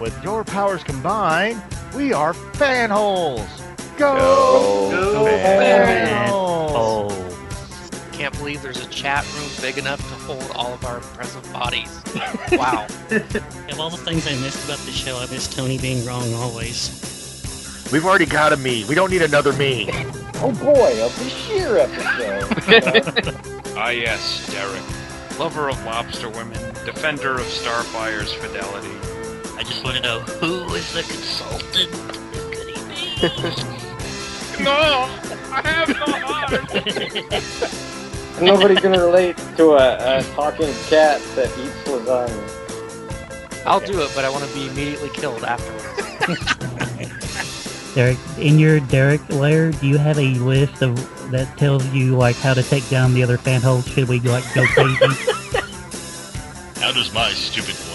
With your powers combined, we are fanholes. Go, Go fanholes. Can't believe there's a chat room big enough to hold all of our impressive bodies. Wow. Of all the things I missed about the show, I miss Tony being wrong always. We've already got a me. We don't need another me. Oh boy, a Bashir episode. Ah, yes, Derek. Lover of lobster women, defender of Starfire's fidelity. I just want to know who is the consultant? Could he be? No! I have no heart! Nobody can relate to a, a talking cat that eats lasagna. I'll do it, but I want to be immediately killed afterwards. Derek, in your Derek layer, do you have a list of that tells you like how to take down the other fan holes? Should we like go crazy? How does my stupid voice sound?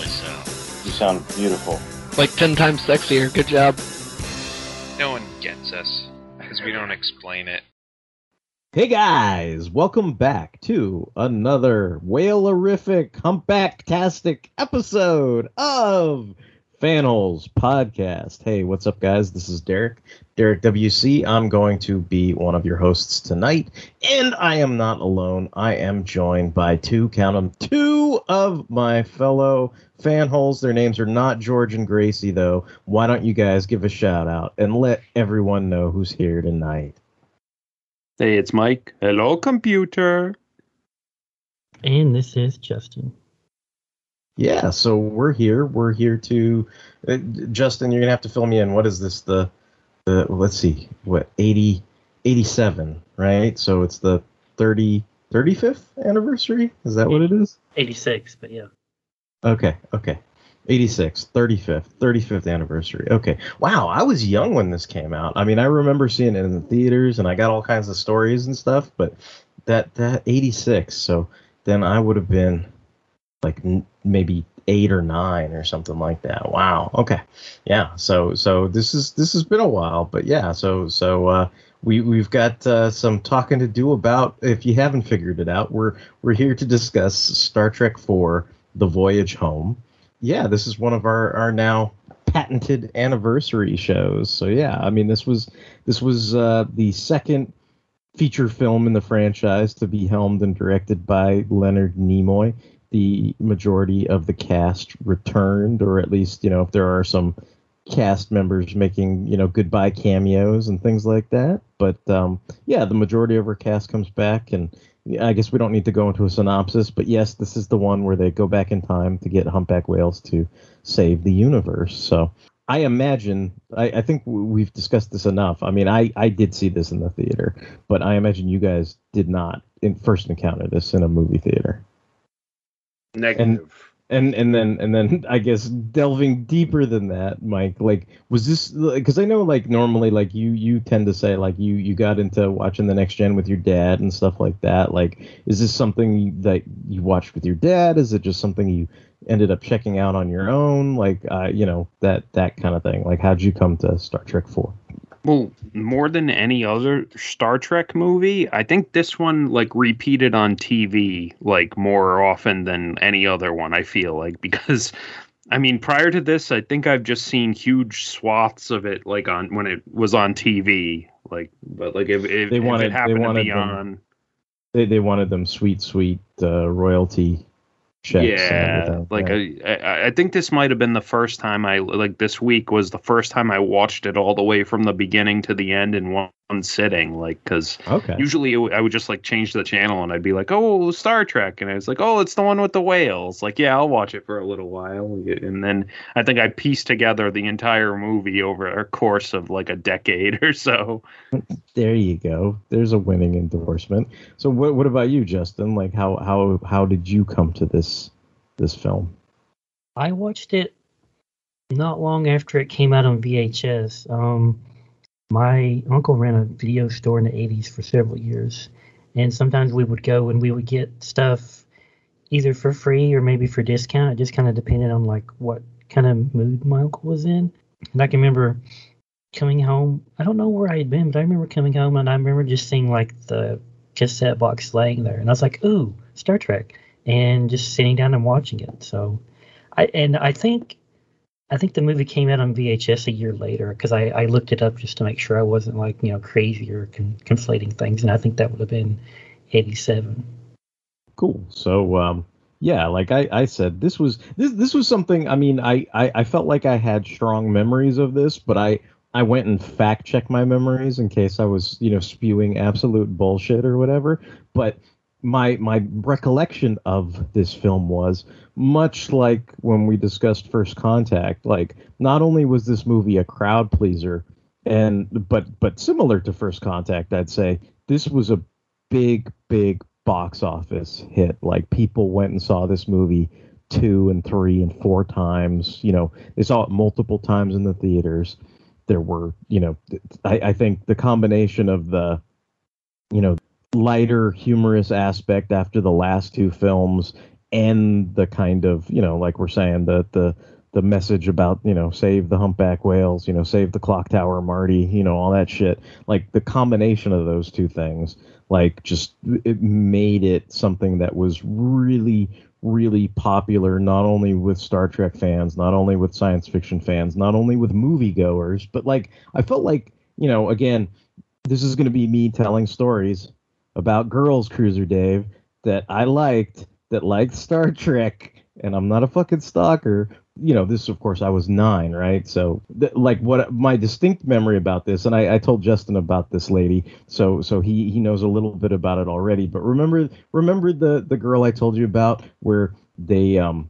You sound beautiful. Like 10 times sexier. Good job. No one gets us, because we don't explain it. Hey guys, welcome back to another whale-orific, humpback-tastic episode of Fanholes Podcast. Hey, what's up, guys? This is Derek, Derek WC. I'm going to be one of your hosts tonight, and I am not alone. I am joined by two, count them, two of my fellow fanholes. Their names are not George and Gracie, though. Why don't you guys give a shout out and let everyone know who's here tonight? Hey, it's Mike. Hello, computer. and this is Justin. Yeah, so we're here. We're here to uh, Justin. You're gonna have to fill me in. What is this? The the let's see, what 80, 87, right? So it's the 30, 35th anniversary. Is that what it is? 86, but yeah. Okay, okay. 86, 35th, 35th anniversary. Okay. Wow, I was young when this came out. I mean, I remember seeing it in the theaters and I got all kinds of stories and stuff, but that that 86, so then I would have been like n- maybe 8 or 9 or something like that. Wow. Okay. Yeah. So so this is this has been a while, but yeah, so so uh we we've got uh, some talking to do about if you haven't figured it out, we're we're here to discuss Star Trek 4 The Voyage Home yeah, this is one of our our now patented anniversary shows. So yeah, I mean this was this was uh, the second feature film in the franchise to be helmed and directed by Leonard Nimoy. The majority of the cast returned, or at least you know if there are some cast members making you know goodbye cameos and things like that. But um, yeah, the majority of our cast comes back and I guess we don't need to go into a synopsis, but yes, this is the one where they go back in time to get humpback whales to save the universe. So I imagine, I, I think we've discussed this enough. I mean, I, I did see this in the theater, but I imagine you guys did not in first encounter this in a movie theater. Negative. And and and then and then I guess delving deeper than that, Mike. Like, was this because I know like normally like you you tend to say like you you got into watching the next gen with your dad and stuff like that. Like, is this something that you watched with your dad? Is it just something you ended up checking out on your own? Like, uh, you know that that kind of thing. Like, how'd you come to Star Trek Four? Well, more than any other Star Trek movie, I think this one like repeated on TV like more often than any other one. I feel like because, I mean, prior to this, I think I've just seen huge swaths of it like on when it was on TV. Like, but like if if, They if wanted- it happened they to be them- on, They they wanted them sweet sweet uh, royalty yeah, like? I, I I think this might have been the first time I like this week was the first time I watched it all the way from the beginning to the end in one, one sitting. Like, because okay. usually it w- I would just like change the channel and I'd be like, oh, Star Trek, and I was like, oh, it's the one with the whales. Like, yeah, I'll watch it for a little while, and then I think I pieced together the entire movie over a course of like a decade or so. There you go. There's a winning endorsement. So what what about you, Justin? Like how how how did you come to this this film? I watched it not long after it came out on VHS. Um, my uncle ran a video store in the 80s for several years, and sometimes we would go and we would get stuff either for free or maybe for discount. It just kind of depended on like what kind of mood my uncle was in. And I can remember coming home. I don't know where I had been, but I remember coming home and I remember just seeing like the cassette box laying there, and I was like, "Ooh, Star Trek," and just sitting down and watching it. So, I and I think I think the movie came out on VHS a year later because I, I looked it up just to make sure I wasn't like you know crazy or con- conflating things, and I think that would have been '87. Cool. So um, yeah, like I, I said, this was this this was something. I mean, I, I I felt like I had strong memories of this, but I I went and fact checked my memories in case I was you know spewing absolute bullshit or whatever. But my my recollection of this film was much like when we discussed First Contact. Like, not only was this movie a crowd pleaser, and but but similar to First Contact, I'd say this was a big big box office hit. Like, people went and saw this movie two and three and four times. You know, they saw it multiple times in the theaters. There were, you know, I, I think the combination of the, you know, lighter, humorous aspect after the last two films and the kind of, you know, like we're saying, the the the message about, you know, save the humpback whales, you know, save the clock tower Marty, you know, all that shit. Like the combination of those two things, like just it made it something that was really really popular not only with Star Trek fans, not only with science fiction fans, not only with moviegoers, but like I felt like, you know, again, this is going to be me telling stories about girls, Cruiser Dave, that I liked, that liked Star Trek, and I'm not a fucking stalker. You know, this, of course, I was nine, right? So, th- like, what my distinct memory about this, and I, I told Justin about this lady, so so he he knows a little bit about it already. But remember, remember the the girl I told you about, where they um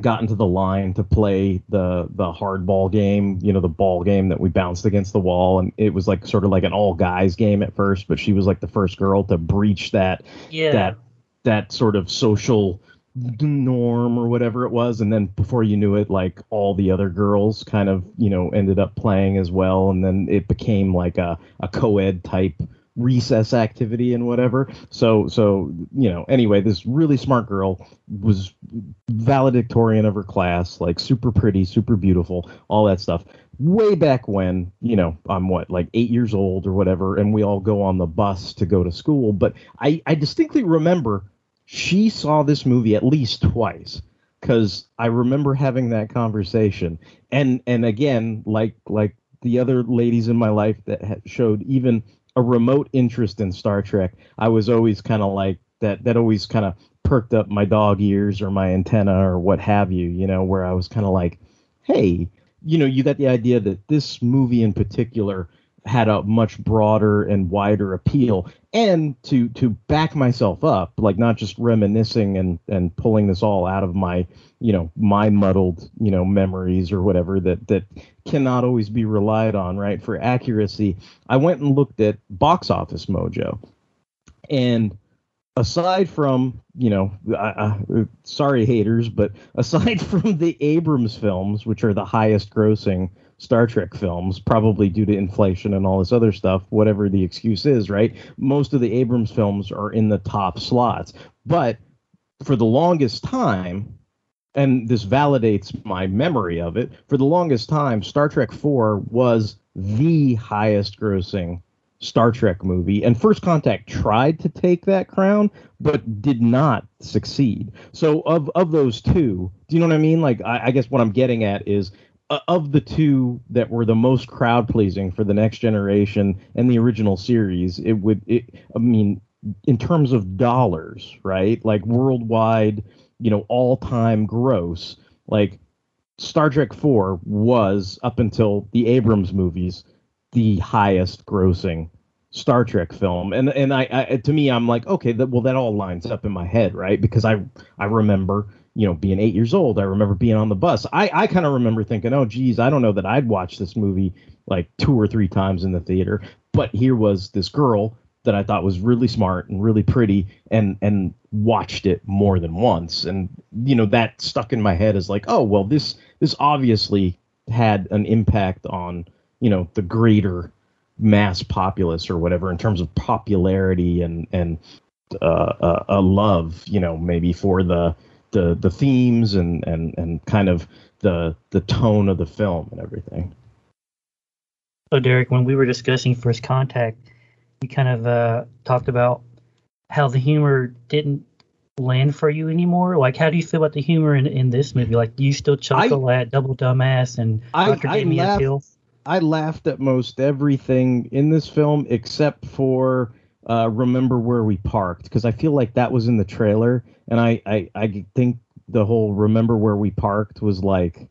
got into the line to play the the hardball game, you know, the ball game that we bounced against the wall, and it was like sort of like an all guys game at first, but she was like the first girl to breach that Yeah. that that sort of social norm or whatever it was. And then before you knew it like all the other girls kind of you know ended up playing as well. And then it became like a, a co-ed type recess activity and whatever so so you know anyway this really smart girl was valedictorian of her class like super pretty super beautiful all that stuff way back when you know i'm what like eight years old or whatever and we all go on the bus to go to school but i i distinctly remember she saw this movie at least twice because I remember having that conversation. And and again, like like the other ladies in my life that showed even a remote interest in Star Trek, I was always kind of like that. That always kind of perked up my dog ears or my antenna or what have you. You know, where I was kind of like, hey, you know, you got the idea that this movie in particular had a much broader and wider appeal. And to to back myself up like not just reminiscing and and pulling this all out of my you know my muddled you know memories or whatever that that cannot always be relied on right for accuracy i went and looked at box office mojo. And aside from you know sorry haters but aside from the abrams films which are the highest grossing Star Trek films, probably due to inflation and all this other stuff, whatever the excuse is, right? Most of the Abrams films are in the top slots. But for the longest time, and this validates my memory of it, for the longest time, Star Trek 4 was the highest grossing Star Trek movie. And First Contact tried to take that crown, but did not succeed. So, of, of those two, do you know what I mean? Like, I, I guess what I'm getting at is Uh, of the two that were the most crowd pleasing for the next generation and the original series, it would, it, I mean, in terms of dollars, right? Like worldwide, you know, all time gross, like Star Trek 4 was up until the Abrams movies the highest grossing Star Trek film. And and I, I to me I'm like, okay, that well that all lines up in my head, right? Because I I remember you know, being eight years old, I remember being on the bus. I, I kind of remember thinking, oh, geez, I don't know that I'd watch this movie like two or three times in the theater. But here was this girl that I thought was really smart and really pretty and and watched it more than once. And, you know, that stuck in my head as like, oh, well, this this obviously had an impact on, you know, the greater mass populace or whatever in terms of popularity and and uh, uh, a love, you know, maybe for the the the themes and and and kind of the the tone of the film and everything. So, Derek, when we were discussing First Contact, you kind of uh, talked about how the humor didn't land for you anymore? Like, how do you feel about the humor in, in this movie? Like, do you still chuckle at Double Dumbass and I- Doctor I Gave Me a laugh- Pill? I laughed at most everything in this film except for uh, remember where we parked because I feel like that was in the trailer, and I, I I think the whole remember where we parked was like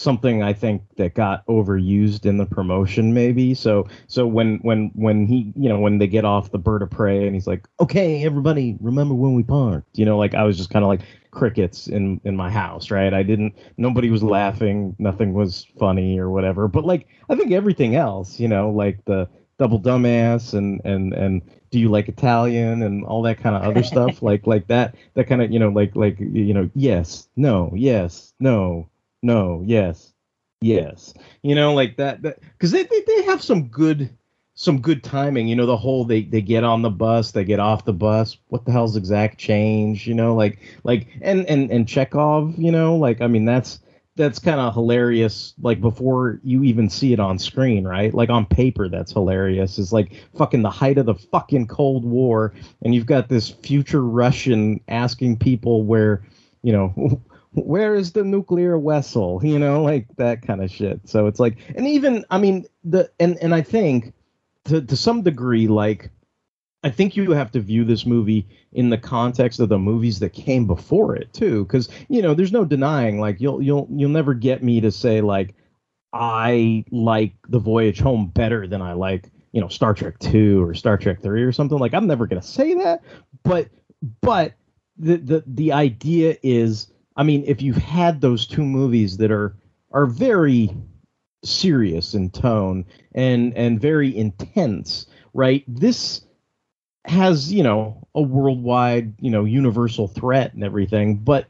something I think that got overused in the promotion maybe. So so when when when he you know when they get off the bird of prey and he's like okay everybody remember when we parked you know like I was just kind of like crickets in in my house right I didn't nobody was laughing nothing was funny or whatever but like I think everything else you know like the double dumbass and and and do you like Italian and all that kind of other stuff? Like like that that kind of you know like like you know yes no yes no no yes yes. You know like that because they, they they have some good some good timing you know the whole they they get on the bus they get off the bus what the hell's exact change you know like like and and and chekov you know like i mean that's that's kind of hilarious like before you even see it on screen right? Like on paper that's hilarious. It's like fucking the height of the fucking cold war and you've got this future russian asking people where you know where is the nuclear vessel? You know like that kind of shit. So it's like and even i mean the and and i think to to some degree like I think you have to view this movie in the context of the movies that came before it too, because you know there's no denying like you'll you'll you'll never get me to say like I like the Voyage Home better than I like you know Star Trek two or Star Trek three or something. Like I'm never gonna say that, but but the the the idea is I mean if you've had those two movies that are are very serious in tone and and very intense right this has you know a worldwide you know universal threat and everything but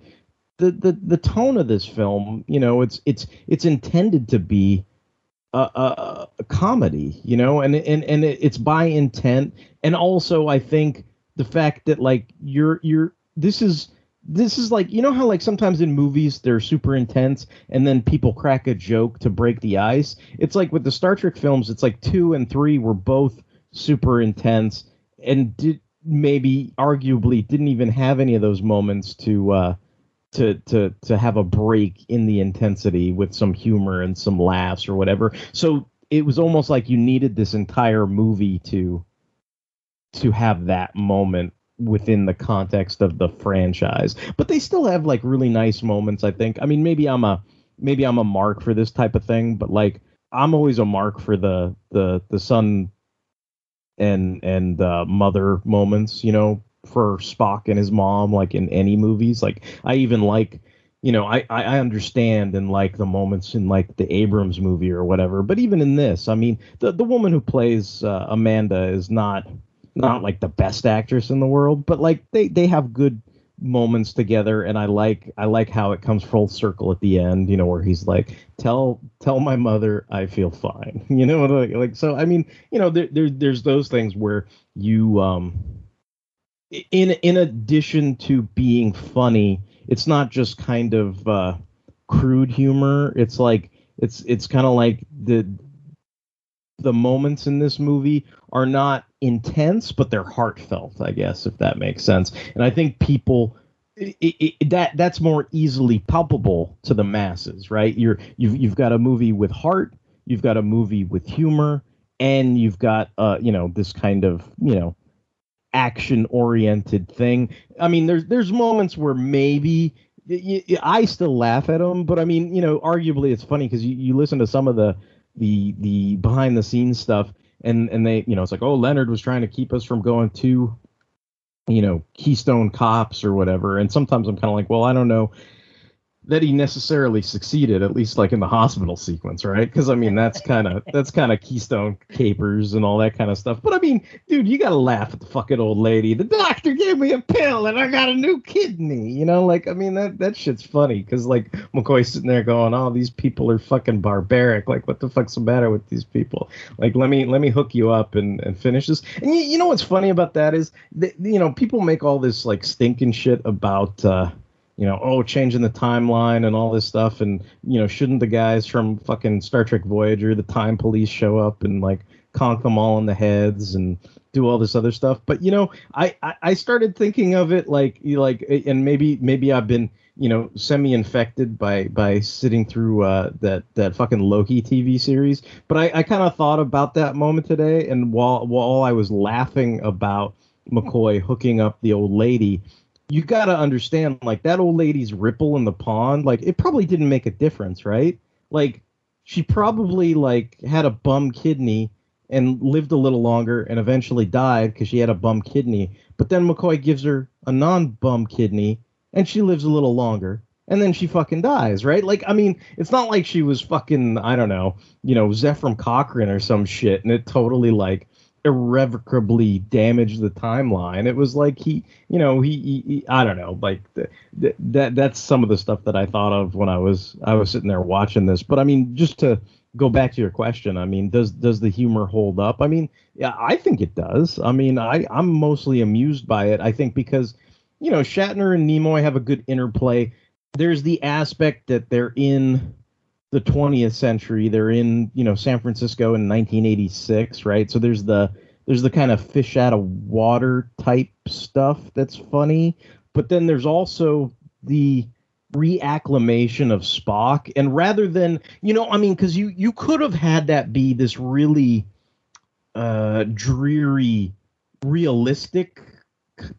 the the the tone of this film you know it's it's it's intended to be a, a, a comedy you know and and and it's by intent. And also i think the fact that like you're you're this is this is like you know how like sometimes in movies they're super intense and then people crack a joke to break the ice? It's like with the star trek films it's like two and three were both super intense and did maybe arguably didn't even have any of those moments to uh to to to have a break in the intensity with some humor and some laughs or whatever. So it was almost like you needed this entire movie to to have that moment within the context of the franchise. But they still have like really nice moments i think. I mean maybe i'm a maybe i'm a mark for this type of thing but like i'm always a mark for the the the son and and uh, mother moments you know for spock and his mom like in any movies. Like i even like you know i i understand and like the moments in like the abrams movie or whatever but even in this i mean the the woman who plays uh, amanda is not not like the best actress in the world but like they they have good moments together and i like i like how it comes full circle at the end you know where he's like tell tell my mother i feel fine. You know like, like so i mean you know there, there there's those things where you um in in addition to being funny it's not just kind of uh crude humor. It's like it's it's kind of like the the moments in this movie are not intense but they're heartfelt i guess if that makes sense. And i think people it, it, that that's more easily palpable to the masses right? You're you've you've got a movie with heart you've got a movie with humor and you've got uh you know this kind of you know action oriented thing. I mean there's there's moments where maybe y- y- i still laugh at them but i mean you know arguably it's funny because you, you listen to some of the the the behind the scenes stuff and and they you know it's like oh leonard was trying to keep us from going to you know keystone cops or whatever. And sometimes i'm kind of like well i don't know that he necessarily succeeded at least like in the hospital sequence right? Because i mean that's kind of that's kind of keystone capers and all that kind of stuff. But i mean dude you gotta laugh at the fucking old lady. The doctor gave me a pill and i got a new kidney you know? Like i mean that that shit's funny because like mccoy's sitting there going oh these people are fucking barbaric. Like what the fuck's the matter with these people? Like let me let me hook you up and and finish this. And you, you know what's funny about that is that you know people make all this like stinking shit about uh you know, oh, changing the timeline and all this stuff, and you know, shouldn't the guys from fucking Star Trek Voyager, the Time Police, show up and like conk them all in the heads and do all this other stuff. But you know, I I, started thinking of it like like, and maybe maybe I've been you know semi-infected by by sitting through uh, that that fucking Loki TV series. But I, I kind of thought about that moment today, and while while I was laughing about McCoy hooking up the old lady, you got to understand like that old lady's ripple in the pond, like it probably didn't make a difference, right? Like she probably like had a bum kidney and lived a little longer and eventually died because she had a bum kidney. But then McCoy gives her a non-bum kidney and she lives a little longer and then she fucking dies, right? Like, I mean, it's not like she was fucking, I don't know, you know, Zefram Cochrane or some shit, and it totally like irrevocably damaged the timeline. It was like he, you know, he, he, he I don't know, like that that's some of the stuff that I thought of when I was I was sitting there watching this. But I mean, just to go back to your question, I mean, does does the humor hold up? I mean, yeah, I think it does. I mean, I I'm mostly amused by it. I think because you know Shatner and Nimoy have a good interplay. There's the aspect that they're in the 20th century. They're in, you know, San Francisco in 1986, right? So there's the there's the kind of fish out of water type stuff that's funny, but then there's also the reacclimation of Spock and rather than, you know, I mean cuz you you could have had that be this really uh dreary realistic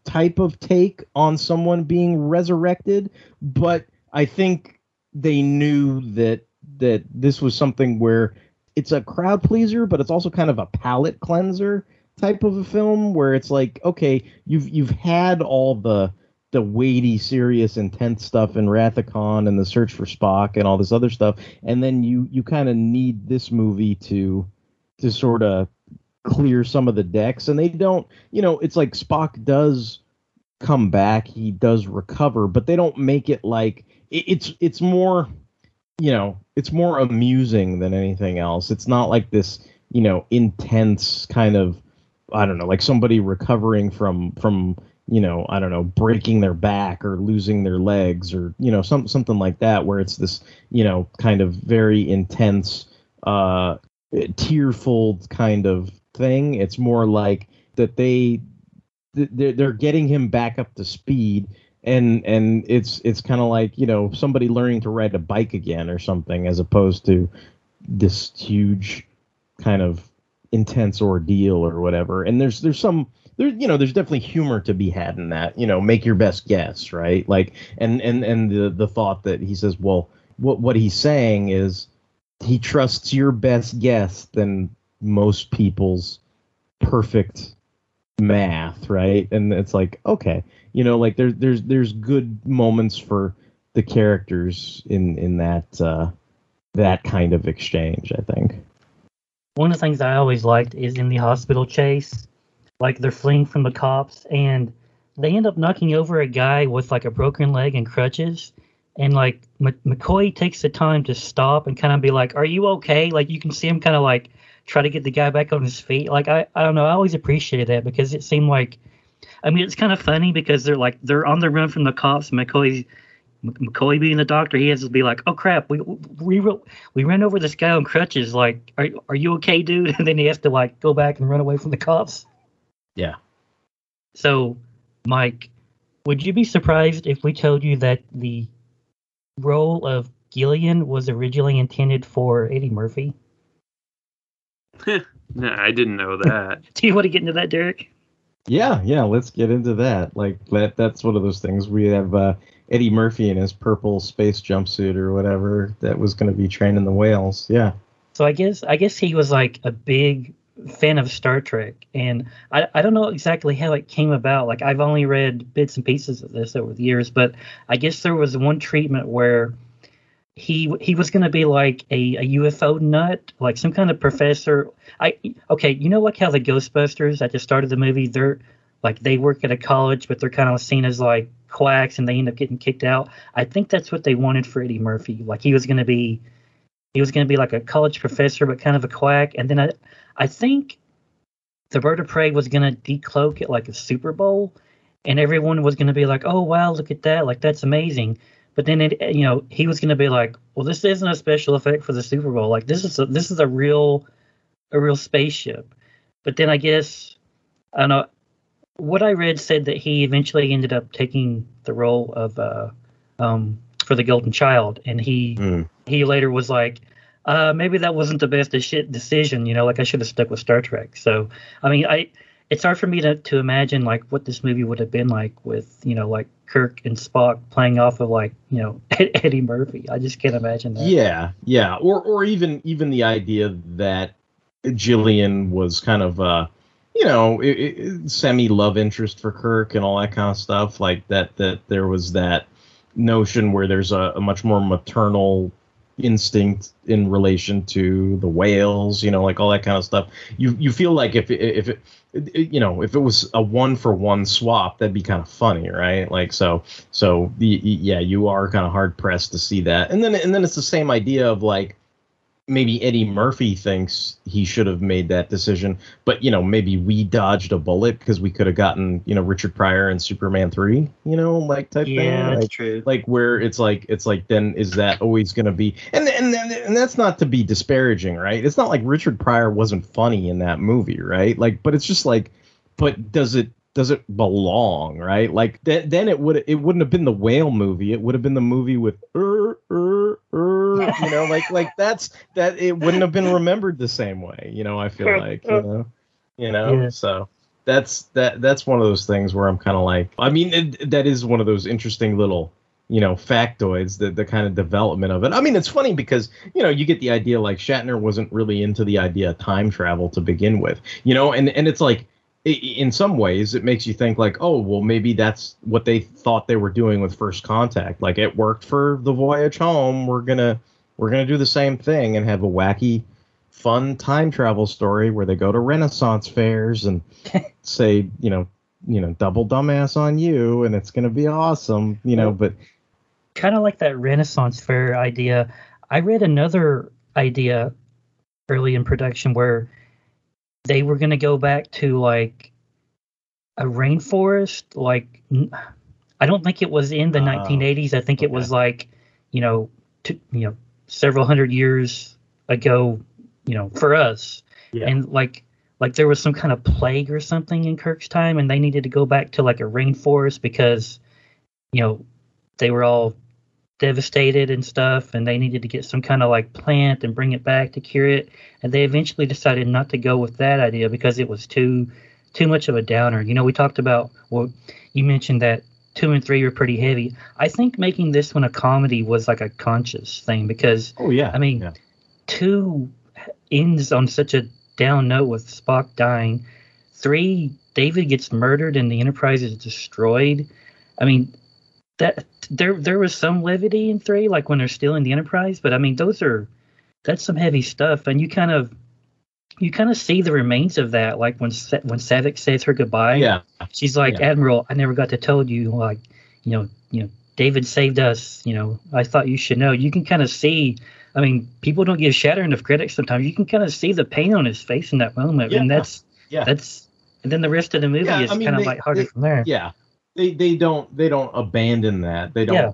type of take on someone being resurrected, but I think they knew that that this was something where it's a crowd pleaser, but it's also kind of a palate cleanser type of a film where it's like, okay, you've you've had all the the weighty, serious, intense stuff in Khan and the Search for Spock and all this other stuff, and then you you kind of need this movie to to sort of clear some of the decks, and they don't, you know, it's like Spock does come back, he does recover, but they don't make it like it, it's it's more you know, it's more amusing than anything else. It's not like this, you know, intense kind of I don't know, like somebody recovering from from you know, I don't know, breaking their back or losing their legs or you know, some something like that where it's this, you know, kind of very intense uh tearful kind of thing. It's more like that they they're, they're getting him back up to speed and and it's it's kind of like you know somebody learning to ride a bike again or something as opposed to this huge kind of intense ordeal or whatever. And there's there's some there you know there's definitely humor to be had in that you know make your best guess right? Like and and and the the thought that he says well what what he's saying is he trusts your best guess than most people's perfect math right? And it's like okay you know like there's there's there's good moments for the characters in in that uh that kind of exchange i think. One of the things i always liked is in the hospital chase like they're fleeing from the cops and they end up knocking over a guy with like a broken leg and crutches. And like M- mccoy takes the time to stop and kind of be like are you okay? Like you can see him kind of like try to get the guy back on his feet like i i don't know i always appreciated that because it seemed like I mean, it's kind of funny because they're like they're on the run from the cops. And McCoy, McCoy being the doctor, he has to be like, "Oh crap, we we we ran over this guy on crutches. Like, are are you okay, dude?" And then he has to like go back and run away from the cops. Yeah. So, Mike, would you be surprised if we told you that the role of Gillian was originally intended for Eddie Murphy? no, I didn't know that. Do you want to get into that, Derek? Yeah, yeah, let's get into that. Like that that's one of those things we have uh, Eddie Murphy in his purple space jumpsuit or whatever that was going to be training the whales. Yeah. So I guess I guess he was like a big fan of Star Trek and I I don't know exactly how it came about. Like I've only read bits and pieces of this over the years, but I guess there was one treatment where he he was going to be like a, a UFO nut, like some kind of professor. I okay, you know like how the Ghostbusters at the start of the movie, they're like they work at a college, but they're kind of seen as like quacks, and they end up getting kicked out. I think that's what they wanted for Eddie Murphy. Like he was going to be, he was going to be like a college professor, but kind of a quack. And then I I think the Bird of Prey was going to decloak at like a Super Bowl, and everyone was going to be like, oh wow, look at that, like that's amazing. But then it, you know, he was going to be like, "Well, this isn't a special effect for the Super Bowl. Like this is a, this is a real a real spaceship. But then I guess I don't know. What I read said that he eventually ended up taking the role of uh, um, for the Golden Child, and he Mm. he later was like, uh, maybe that wasn't the best deci- decision. You know, like I should have stuck with Star Trek. So I mean, I it's hard for me to to imagine like what this movie would have been like with you know like Kirk and Spock playing off of like you know Eddie Murphy. I just can't imagine that. Yeah, yeah, or or even even the idea that Gillian was kind of uh you know it, it, semi love interest for Kirk and all that kind of stuff like that that there was that notion where there's a, a much more maternal instinct in relation to the whales you know like all that kind of stuff you you feel like if if it, you know if it was a one for one swap that'd be kind of funny right? Like so so the yeah you are kind of hard pressed to see that. And then and then it's the same idea of like maybe Eddie Murphy thinks he should have made that decision, but you know, maybe we dodged a bullet because we could have gotten, you know, Richard Pryor and Superman 3, you know, like type Yeah, thing. that's Like, true. like where it's like it's like then is that always going to be and, and and that's not to be disparaging, right? It's not like Richard Pryor wasn't funny in that movie, right? Like but it's just like but does it does it belong, right? Like th- then it would it wouldn't have been the whale movie. It would have been the movie with er er er, you know, like like that's that it wouldn't have been remembered the same way. You know, I feel like you know, you know. Yeah. So that's that that's one of those things where I'm kind of like, I mean, it, that is one of those interesting little you know factoids the the kind of development of it i mean it's funny because you know you get the idea like shatner wasn't really into the idea of time travel to begin with you know and and it's like in some ways it makes you think like oh well maybe that's what they thought they were doing with first contact like it worked for the voyage home we're gonna we're gonna do the same thing and have a wacky fun time travel story where they go to renaissance fairs and say you know you know double dumbass on you and it's gonna be awesome you know but kind of like that Renaissance fair idea. I read another idea early in production where they were going to go back to like a rainforest. Like, i don't think it was in the ah, Oh, 1980s. I think it was like, you know, t- you know, several hundred years ago. You know, for us, Yeah. and like. Like there was some kind of plague or something in Kirk's time, and they needed to go back to like a rainforest because, you know, they were all devastated and stuff and they needed to get some kind of like plant and bring it back to cure it and they eventually decided not to go with that idea because it was too too much of a downer you know we talked about well you mentioned that two and three were pretty heavy i think making this one a comedy was like a conscious thing because oh yeah I mean, yeah. two ends on such a down note with Spock dying. Three, David gets murdered and the Enterprise is destroyed. I mean, that there there was some levity in three, like when they're stealing the Enterprise, but I mean, those are that's some heavy stuff, and you kind of you kind of see the remains of that, like when when Saavik says her goodbye. yeah She's like, Yeah. Admiral, I never got to tell you, like, you know, you know, David saved us. You know, I thought you should know. You can kind of see. I mean, people don't give Shatner enough credit sometimes. You can kind of see the pain on his face in that moment, and that's yeah that's. And then the rest of the movie Yeah, is I mean, kind of lighthearted they- from there. yeah they they don't they don't abandon that they don't Yeah.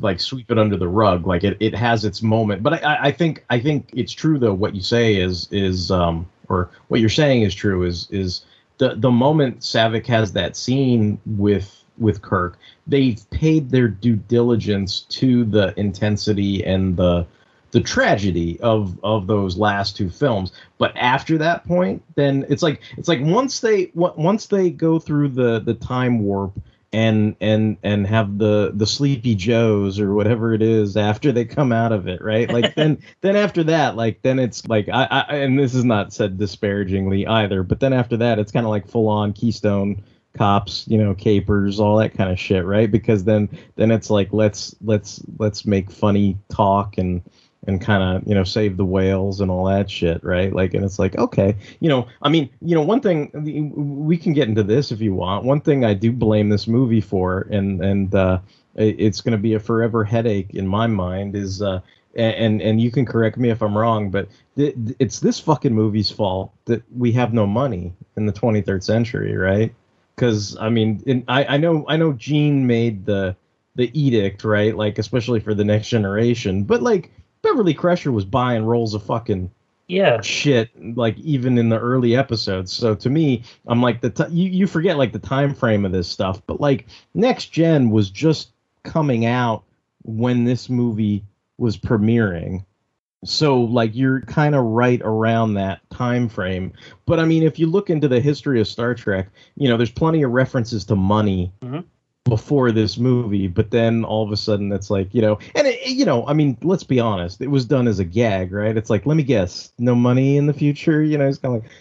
Like sweep it under the rug. Like it, it has its moment. But I, I think i think it's true though what you say is is um or what you're saying is true is is the the moment Saavik has that scene with with Kirk they've paid their due diligence to the intensity and the the tragedy of of those last two films. But after that point then it's like it's like once they once they go through the the time warp and and and have the the sleepy joes or whatever it is after they come out of it right? Like then then after that like then it's like I, I and this is not said disparagingly either but then after that it's kind of like full on keystone cops you know capers all that kind of shit right? Because then then it's like let's let's let's make funny talk and and kind of you know save the whales and all that shit right? Like and it's like okay you know i mean you know one thing we can get into this if you want. One thing i do blame this movie for and and uh it's going to be a forever headache in my mind is uh and and you can correct me if i'm wrong but it's this fucking movie's fault that we have no money in the 23rd century right? Because i mean in, i i know i know gene made the the edict right? Like especially for the next generation but like Beverly Crusher was buying rolls of fucking Yeah. shit like even in the early episodes so to me i'm like the t- you, you forget like the time frame of this stuff but like next gen was just coming out when this movie was premiering so like you're kind of right around that time frame but i mean if you look into the history of star trek you know there's plenty of references to money Mhm. Before this movie but then all of a sudden it's like you know and it, you know i mean let's be honest it was done as a gag right it's like let me guess no money in the future you know it's kind of like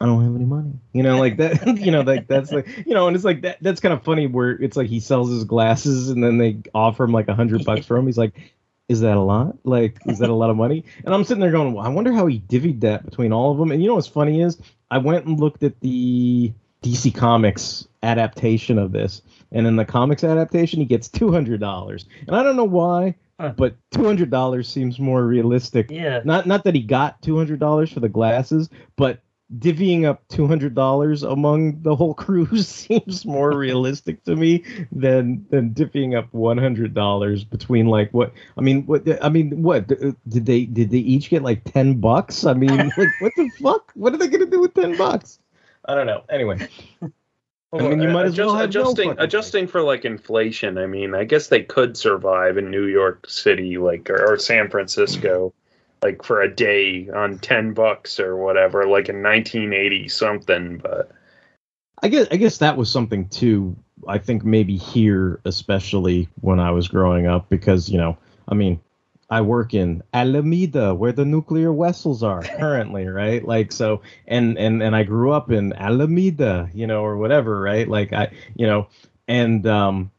i don't have any money you know like that you know like that's like you know and it's like that that's kind of funny where it's like he sells his glasses and then they offer him like a hundred bucks for him he's like is that a lot? Like, is that a lot of money? And I'm sitting there going, well, I wonder how he divvied that between all of them. And you know what's funny is I went and looked at the DC Comics adaptation of this, and in the comics adaptation, he gets two hundred dollars. And I don't know why, but two hundred dollars seems more realistic. Yeah. Not not that he got two hundred dollars for the glasses, but divvying up two hundred dollars among the whole crew seems more realistic to me than than divvying up one hundred dollars between like what I mean what I mean what did they did they each get like ten bucks? I mean like what the fuck? What are they gonna do with ten bucks? I don't know. Anyway, I mean you might as well have adjusting fucking- adjusting for like inflation. I mean, I guess they could survive in New York City, like or, or San Francisco, like for a day on ten bucks or whatever, like in 1980 something. But I guess I guess that was something too. I think maybe here, especially when I was growing up, because you know, I mean, I work in Alameda, where the nuclear vessels are currently, right? Like so, and and and I grew up in Alameda, you know, or whatever, right? Like I, you know, and um,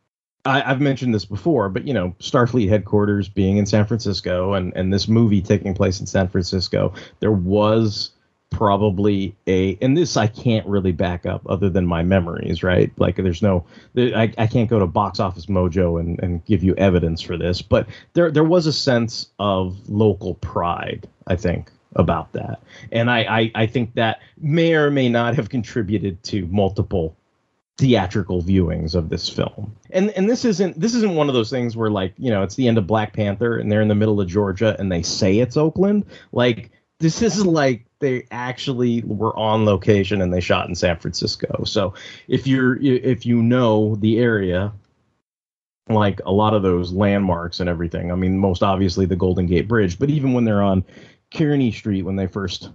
I, I've mentioned this before, but you know, Starfleet headquarters being in San Francisco, and and this movie taking place in San Francisco, there was probably a and this I can't really back up other than my memories, right? Like there's no I, I can't go to box office mojo and, and give you evidence for this, but there there was a sense of local pride, I think, about that. And I, I, I think that may or may not have contributed to multiple theatrical viewings of this film. And and this isn't this isn't one of those things where like, you know, it's the end of Black Panther and they're in the middle of Georgia and they say it's Oakland. Like this is like they actually were on location and they shot in San Francisco. So if you're if you know the area like a lot of those landmarks and everything. I mean, most obviously the Golden Gate Bridge, but even when they're on Kearny Street when they first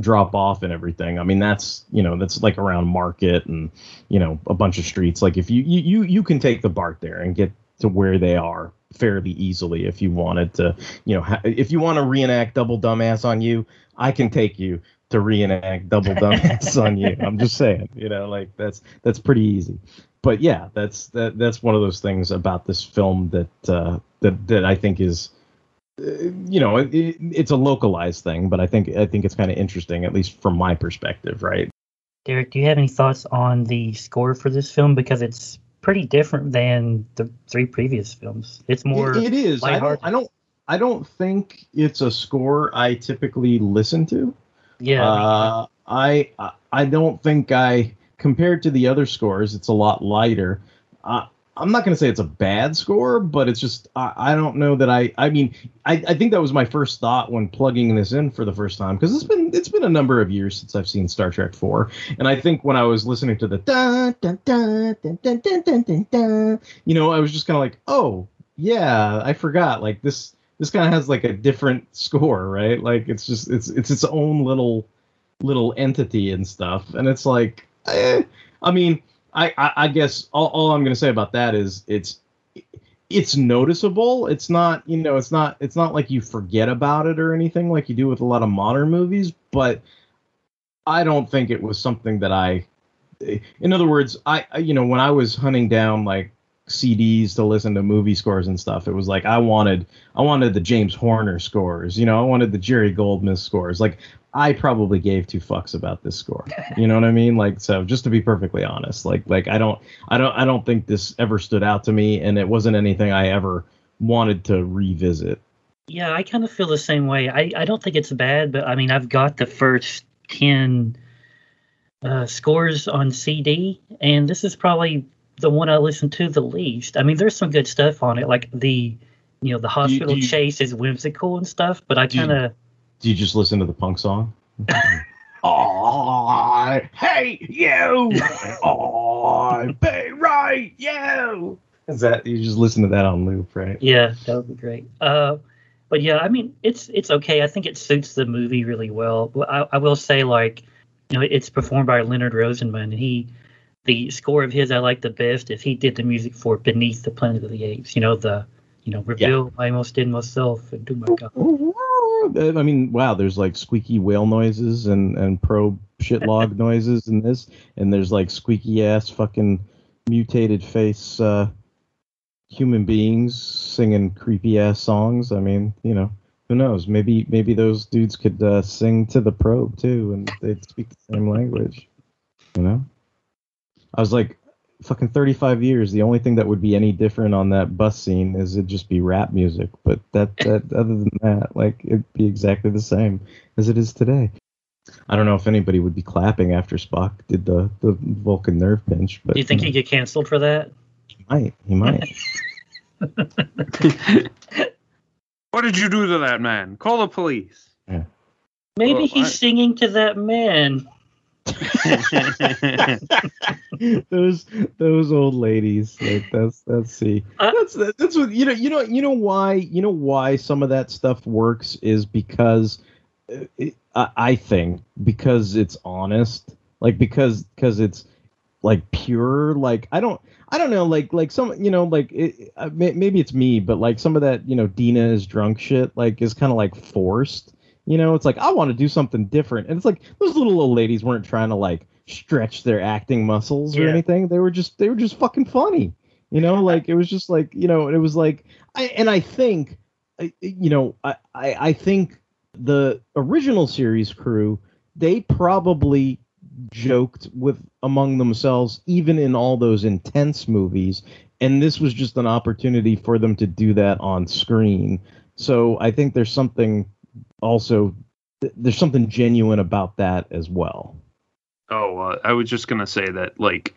drop off and everything. I mean, that's you know that's like around Market and you know a bunch of streets. Like if you you you, you can take the BART there and get to where they are fairly easily if you wanted to. You know, ha- if you want to reenact Double Dumbass on you, I can take you to reenact Double Dumbass on you. I'm just saying, you know, like that's that's pretty easy. But yeah, that's that that's one of those things about this film that uh, that that I think is uh, you know it, it, it's a localized thing but i think i think it's kind of interesting at least from my perspective right Derek, do you have any thoughts on the score for this film? Because it's pretty different than the three previous films. It's more it, it is I don't. I don't i don't think it's a score i typically listen to yeah. uh, I I- don't think I compared to the other scores, it's a lot lighter. Uh, I'm not going to say it's a bad score, but it's just I, I don't know that I I mean I, I think that was my first thought when plugging this in for the first time because it's been it's been a number of years since I've seen Star Trek 4 and I think when I was listening to the dun dun dun dun dun dun dun, dun you know I was just kind of like oh yeah I forgot. Like this this kind of has like a different score right? Like it's just it's it's its own little little entity and stuff. And it's like eh, i mean I, I i guess all, all i'm gonna say about that is it's it's noticeable. It's not you know it's not it's not like you forget about it or anything like you do with a lot of modern movies but i don't think it was something that i in other words I- you know when i was hunting down like cds to listen to movie scores and stuff it was like i wanted i wanted the james horner scores you know i wanted the jerry goldsmith scores. Like I probably gave two fucks about this score. You know what I mean? Like so just to be perfectly honest, like like I don't I don't I don't think this ever stood out to me and it wasn't anything I ever wanted to revisit. Yeah, I kind of feel the same way. I, I don't think it's bad, but I mean, I've got the first 10 uh, scores on CD, and this is probably the one I listen to the least. I mean, there's some good stuff on it, like the, you know, the hospital you- chase is whimsical and stuff, but I kind of, Do you just listen to the punk song? I hate you. I be right you. Is that you just listen to that on loop, right? Yeah, that would be great. Uh, but yeah, I mean, it's it's okay. I think it suits the movie really well. But I, I will say, like, you know, it's performed by Leonard Rosenman, and he, the score of his I like the best is he did the music for Beneath the Planet of the Apes. You know the, you know, reveal I most in myself and do my God. I mean, wow, there's like squeaky whale noises and and probe shit log noises in this, and there's like squeaky ass fucking mutated face uh, human beings singing creepy ass songs. I mean, you know, who knows? Maybe maybe those dudes could uh, sing to the probe too, and they'd speak the same language. You know, I was like, fucking 35 years. The only thing that would be any different on that bus scene is it'd just be rap music. But that that other than that, like it'd be exactly the same as it is today. I don't know if anybody would be clapping after Spock did the the Vulcan nerve pinch, but Do you think know, he'd get canceled for that? he might. He might. What did you do to that man? Call the police. Maybe Well, he's I- singing to that man. those those old ladies. Like that's that's see. Uh, That's that's what you know. You know. You know why. You know why some of that stuff works is because uh, it, I, I think because it's honest. Like because because it's like pure. Like I don't. I don't know, like like some, you know, like it, uh, may, maybe it's me, but like some of that, you know, Dina is drunk shit, like is kind of like forced. You know, it's like I want to do something different, and it's like those little old ladies weren't trying to like stretch their acting muscles or Yeah. anything. They were just they were just fucking funny. You know, like it was just like you know, it was like I and I think, you know, I I, I think the original series crew they probably joked with among themselves even in all those intense movies and this was just an opportunity for them to do that on screen so i think there's something also th- there's something genuine about that as well Oh, uh, I was just gonna say that, like,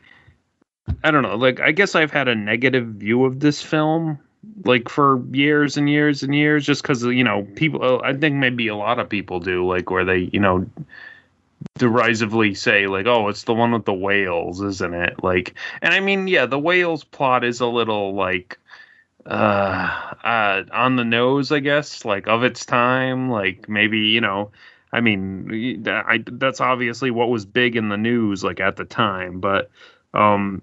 I don't know, like, I guess I've had a negative view of this film, like, for years and years and years, just because you know, people. uh, I think maybe a lot of people do, like, where they, you know, derisively say, like, "Oh, it's the one with the whales, isn't it?" Like, and I mean, yeah, the whales plot is a little like uh uh on the nose i guess like of its time like maybe you know i mean I, that's obviously what was big in the news like at the time but um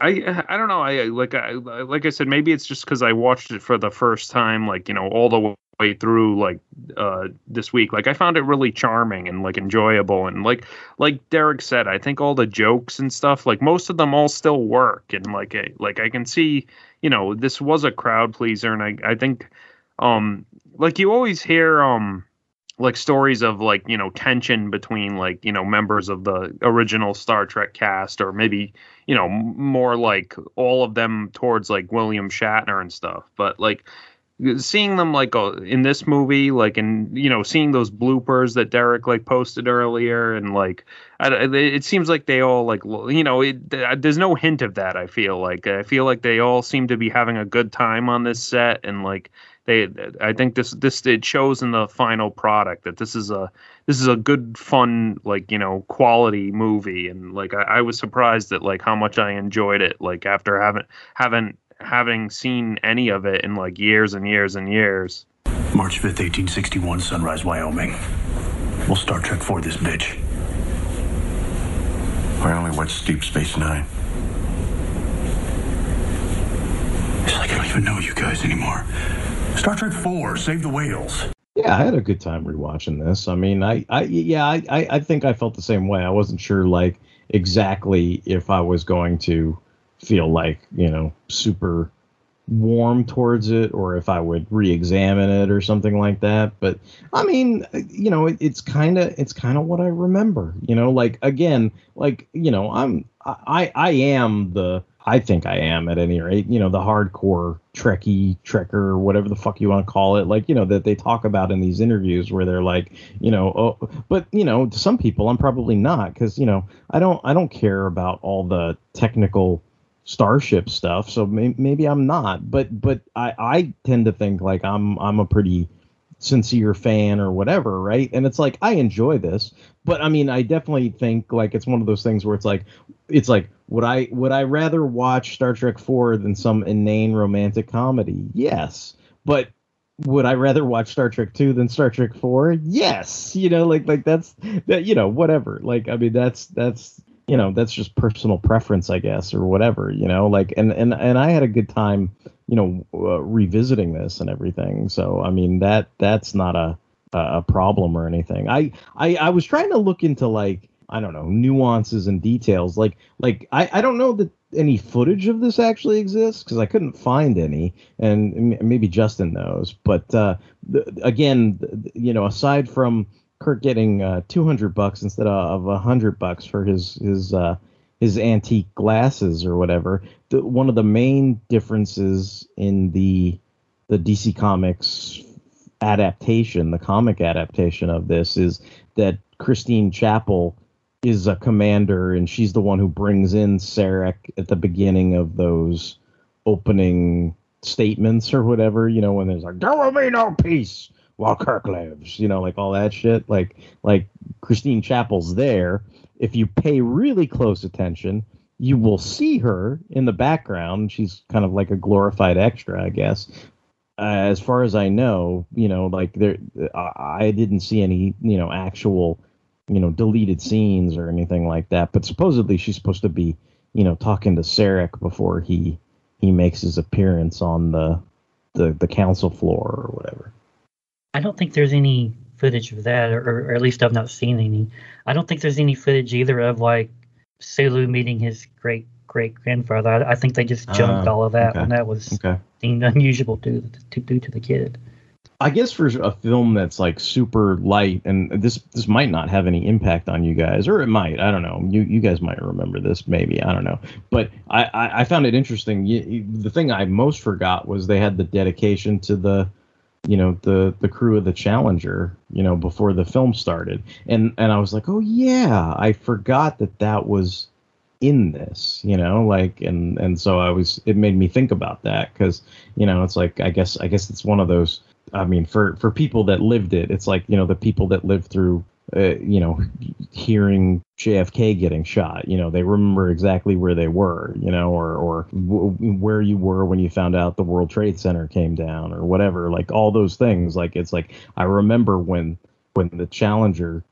i i don't know i like i like i said maybe it's just because i watched it for the first time like you know all the through like uh this week. Like i found it really charming and like enjoyable and like like derek said i think all the jokes and stuff like most of them all still work. And like I, like i can see you know this was a crowd pleaser and i i think um like you always hear um like stories of like you know tension between like you know members of the original star trek cast or maybe you know more like all of them towards like william shatner and stuff. But like seeing them like uh, in this movie like and you know seeing those bloopers that derek like posted earlier and like I, it seems like they all like you know it, there's no hint of that i feel like. I feel like they all seem to be having a good time on this set and like they i think this this it shows in the final product that this is a this is a good fun like you know quality movie. And like i, I was surprised at like how much i enjoyed it like after having having having seen any of it in like years and years and years March 5th, 1861, Sunrise, Wyoming. We'll Star Trek for this bitch. I only watched Deep Space Nine. It's like I don't even know you guys anymore. Star Trek 4, Save the Whales. Yeah, I had a good time rewatching this. I mean, I, I yeah, I, I I think I felt the same way. I wasn't sure like exactly if I was going to feel like you know super warm towards it or if I would re-examine it or something like that. But I mean, you know, it, it's kind of it's kind of what I remember. You know, like again, like you know, I'm I I am the I think I am at any rate, you know, the hardcore Trekkie, Trekker, whatever the fuck you want to call it, like, you know, that they talk about in these interviews where they're like, you know, oh, but, you know, to some people, I'm probably not because, you know, I don't, I don't care about all the technical starship stuff. So may, maybe I'm not, but, but I, I tend to think like I'm, I'm a pretty sincere fan or whatever, right? And it's like I enjoy this, but I mean, I definitely think like it's one of those things where it's like, it's like would I would I rather watch Star Trek Four than some inane romantic comedy? Yes, but would I rather watch Star Trek 2 than Star Trek 4? Yes. You know, like like that's that you know, whatever. Like I mean that's that's you know, that's just personal preference, I guess, or whatever, you know, like and and and I had a good time, you know, uh, revisiting this and everything. So, I mean, that that's not a a problem or anything. I I I was trying to look into like I don't know nuances and details. Like like I I don't know that any footage of this actually exists because I couldn't find any, and maybe Justin knows. But uh, again, you know, aside from Kirk getting uh, 200 bucks instead of 100 bucks for his his uh, his antique glasses or whatever, the, one of the main differences in the the DC Comics adaptation, the comic adaptation of this, is that Christine Chapel is a commander, and she's the one who brings in Sarek at the beginning of those opening statements or whatever. You know, when there's like, "There will be no peace while Kirk lives," you know, like all that shit. Like, like Christine Chapel's there. If you pay really close attention, you will see her in the background. She's kind of like a glorified extra, I guess. Uh, as far as I know, you know, like there, I didn't see any, you know, actual you know deleted scenes or anything like that but supposedly she's supposed to be you know talking to Sarek before he he makes his appearance on the the, the council floor or whatever I don't think there's any footage of that, or, or at least I've not seen any. I don't think there's any footage either of like Sulu meeting his great great grandfather. I, I think they just jumped Ah, all of that okay. when that was okay deemed unusual to to do to the kid. I guess for a film that's like super light, and this this might not have any impact on you guys, or it might. I don't know. You you guys might remember this, maybe. I don't know. But I I, I found it interesting. You, you- the thing I most forgot was they had the dedication to the, you know, the the crew of the Challenger. You know, before the film started, and and I was like, oh yeah, I forgot that that was in this you know like and and so i was it made me think about that because you know it's like i guess i guess it's one of those i mean for for people that lived it it's like you know the people that lived through uh, you know hearing jfk getting shot you know they remember exactly where they were you know or or w- where you were when you found out the world trade center came down or whatever like all those things. Like it's like i remember when when the challenger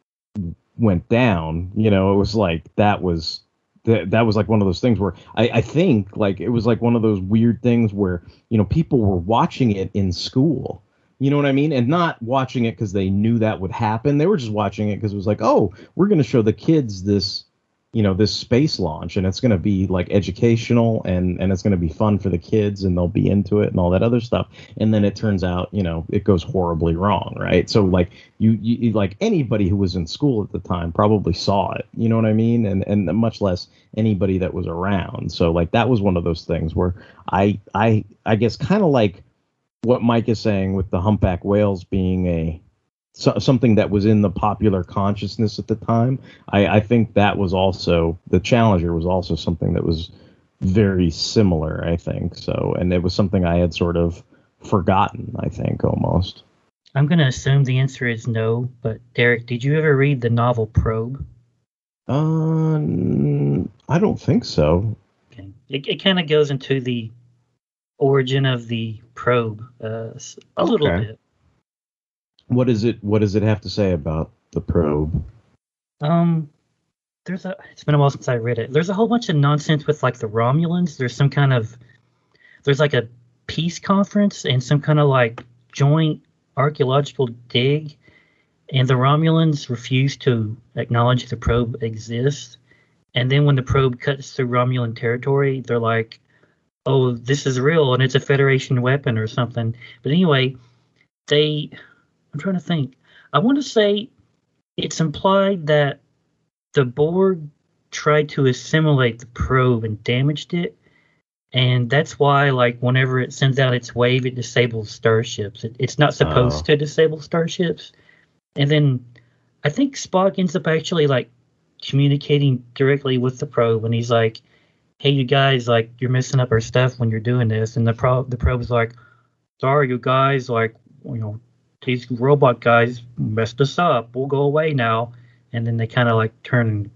went down you know it was like that was that that was like one of those things where I, I think like it was like one of those weird things where you know people were watching it in school you know what i mean? And not watching it because they knew that would happen. They were just watching it because it was like oh we're going to show the kids this you know this space launch and it's going to be like educational and and it's going to be fun for the kids and they'll be into it and all that other stuff. And then it turns out you know it goes horribly wrong right? So like you, you like anybody who was in school at the time probably saw it. You know what i mean? And and much less anybody that was around. So like that was one of those things where i i i guess kind of like what mike is saying with the humpback whales being a so, something that was in the popular consciousness at the time I, I think that was also the Challenger was also something that was very similar. I think so, and it was something I had sort of forgotten. I think almost. I'm gonna assume the answer is no, but Derek, did you ever read the novel Probe? Um, I don't think so. Okay. It, it kind of goes into the origin of the probe uh, a little Okay. bit. What is it? What does it have to say about the probe? Um, there's a. It's been a while since I read it. There's a whole bunch of nonsense with like the Romulans. There's some kind of. There's like a peace conference and some kind of like joint archaeological dig, and the Romulans refuse to acknowledge the probe exists. And then when the probe cuts through Romulan territory, they're like, "Oh, this is real and it's a Federation weapon or something." But anyway, they. I'm trying to think. I want to say it's implied that the Borg tried to assimilate the probe and damaged it. And that's why, like, whenever it sends out its wave, it disables starships. It, it's not supposed Oh. to disable starships. And then I think Spock ends up actually, like, communicating directly with the probe. And he's like, hey, you guys, like, you're messing up our stuff when you're doing this. And the, pro- the probe's like, sorry, you guys, like, you know, these robot guys messed us up. We'll go away now, and then they kind of like turn and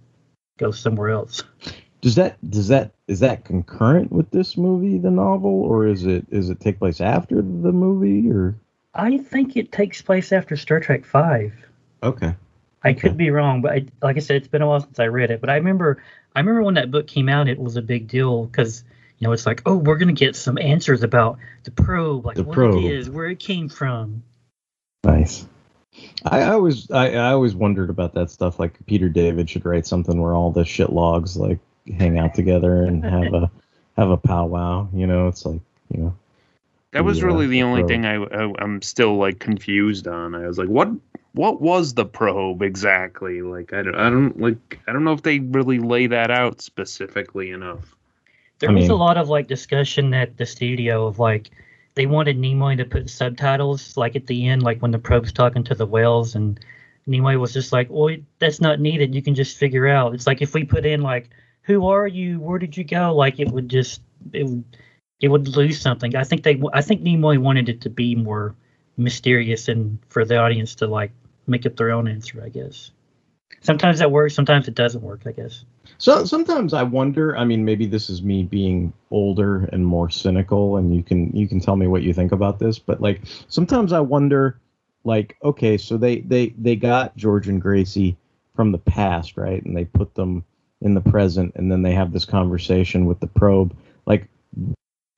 go somewhere else. Does that does that is that concurrent with this movie, the novel, or is it is it take place after the movie or? I think it takes place after Star Trek Five. Okay. I could be wrong, but I, like I said, it's been a while since I read it. But I remember, I remember when that book came out, it was a big deal because you know it's like, oh, we're gonna get some answers about the probe, like The what probe. it is, where it came from. Nice. I, I always I, I always wondered about that stuff. Like Peter David should write something where all the shit logs like hang out together and have a have a powwow. You know, it's like you know. That was the, uh, really the only probe. thing I, I I'm still like confused on. I was like, what what was the probe exactly? Like I don't I don't like I don't know if they really lay that out specifically enough. There I was a lot of like discussion at the studio of like they wanted Nimoy to put subtitles like at the end, like when the probe's talking to the whales, and Nimoy was just like, "Well, that's not needed. You can just figure out." It's like if we put in like, "Who are you? Where did you go?" Like it would just it would it would lose something. I think they I think Nimoy wanted it to be more mysterious and for the audience to like make up their own answer. I guess sometimes that works, sometimes it doesn't work. I guess. So sometimes I wonder. I mean, maybe this is me being older and more cynical, and you can you can tell me what you think about this. But like sometimes I wonder, like, okay, so they they they got George and Gracie from the past, right? And they put them in the present, and then they have this conversation with the probe. Like,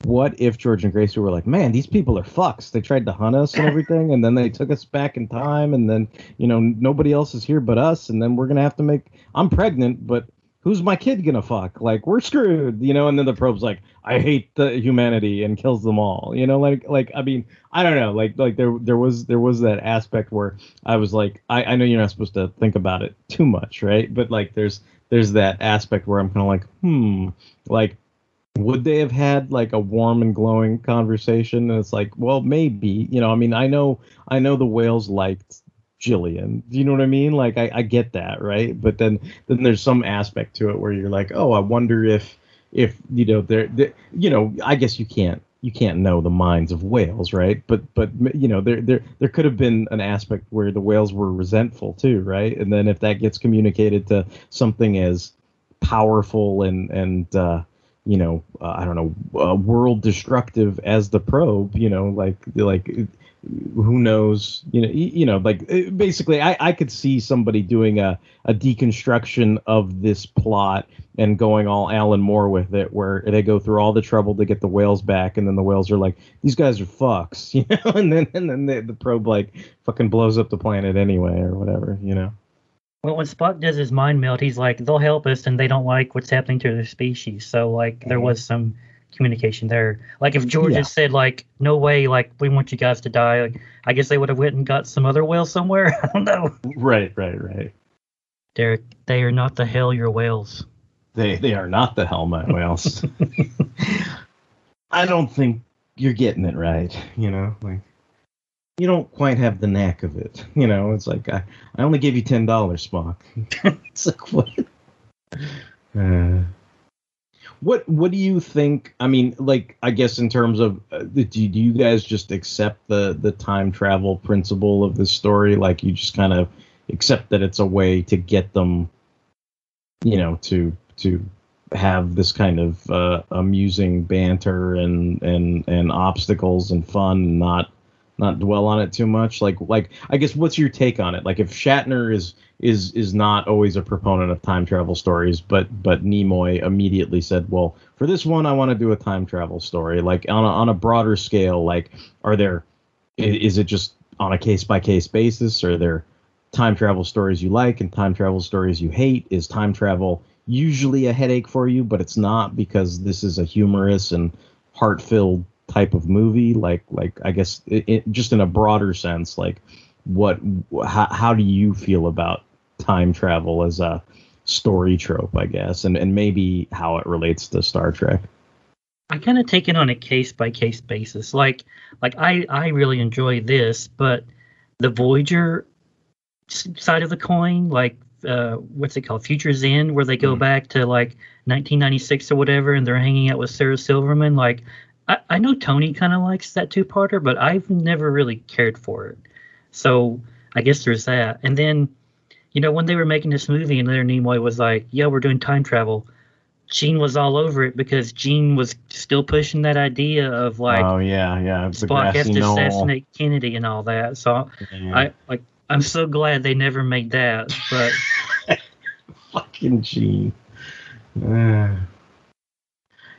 what if George and Gracie were like, man, these people are fucks. They tried to hunt us and everything, and then they took us back in time, and then you know nobody else is here but us, and then we're gonna have to make. I'm pregnant, but who's my kid gonna fuck? Like we're screwed, you know. And then the probe's like, I hate the humanity and kills them all, you know. Like like I mean, I don't know. Like like there there was there was that aspect where I was like, I I know you're not supposed to think about it too much, right? But like there's there's that aspect where I'm kind of like, hmm, like would they have had like a warm and glowing conversation? And it's like well maybe you know i mean i know i know the whales liked Gillian. Do you know what i mean? Like i, I get that right? But then then there's some aspect to it where you're like oh i wonder if if you know they're, you know i guess you can't you can't know the minds of whales right? But but you know there there there could have been an aspect where the whales were resentful too right? And then if that gets communicated to something as powerful and and uh you know, uh, I don't know, uh, world destructive as the probe, you know, like like who knows, you know, you know, like uh, basically, I I could see somebody doing a a deconstruction of this plot and going all Alan Moore with it, where they go through all the trouble to get the whales back, and then the whales are like, these guys are fucks, you know, and then and then the, the probe like fucking blows up the planet anyway or whatever, you know. Well, when Spock does his mind meld, he's like, they'll help us, and they don't like what's happening to their species. So, like, there mm-hmm. was some communication there. Like, if George Yeah. had said, like, no way, like, we want you guys to die, like, I guess they would have went and got some other whale somewhere. I don't know. Right, right, right. Derek, they are not the hell your whales. They they are not the Helmet whales. I don't think you're getting it right. You know, like you don't quite have the knack of it. You know, it's like I, I only give you ten dollars, Spock. it's like what? Uh, what what do you think? I mean, like I guess in terms of uh, do, do you guys just accept the the time travel principle of this story? Like you just kind of accept that it's a way to get them, you know, to to have this kind of uh, amusing banter and and and obstacles and fun and not not dwell on it too much. Like like i guess what's your take on it? Like if shatner is is is not always a proponent of time travel stories but but nimoy immediately said well for this one i want to do a time travel story. Like on a, on a broader scale like are there is it just on a case by case basis? Are there time travel stories you like and time travel stories you hate? Is time travel usually a headache for you but it's not because this is a humorous and heart filled type of movie like like i guess it, it, just in a broader sense like what how, how do you feel about time travel as a story trope i guess and and maybe how it relates to star trek I kind of take it on a case by case basis. Like, like I I really enjoy this, but the Voyager side of the coin, like uh, what's it called, Futures End, where they go back to like 1996 or whatever, and they're hanging out with Sarah Silverman. Like, I, know Tony kind of likes that two-parter, but I've never really cared for it. So I guess there's that. And then, you know, when they were making this movie and Leonard Nimoy was like, "Yeah, we're doing time travel," Gene was all over it because Gene was still pushing that idea of like oh yeah, yeah. The Spock has to assassinate Kennedy and all that. So Yeah. I like I'm so glad they never made that. But fucking Gene. Uh,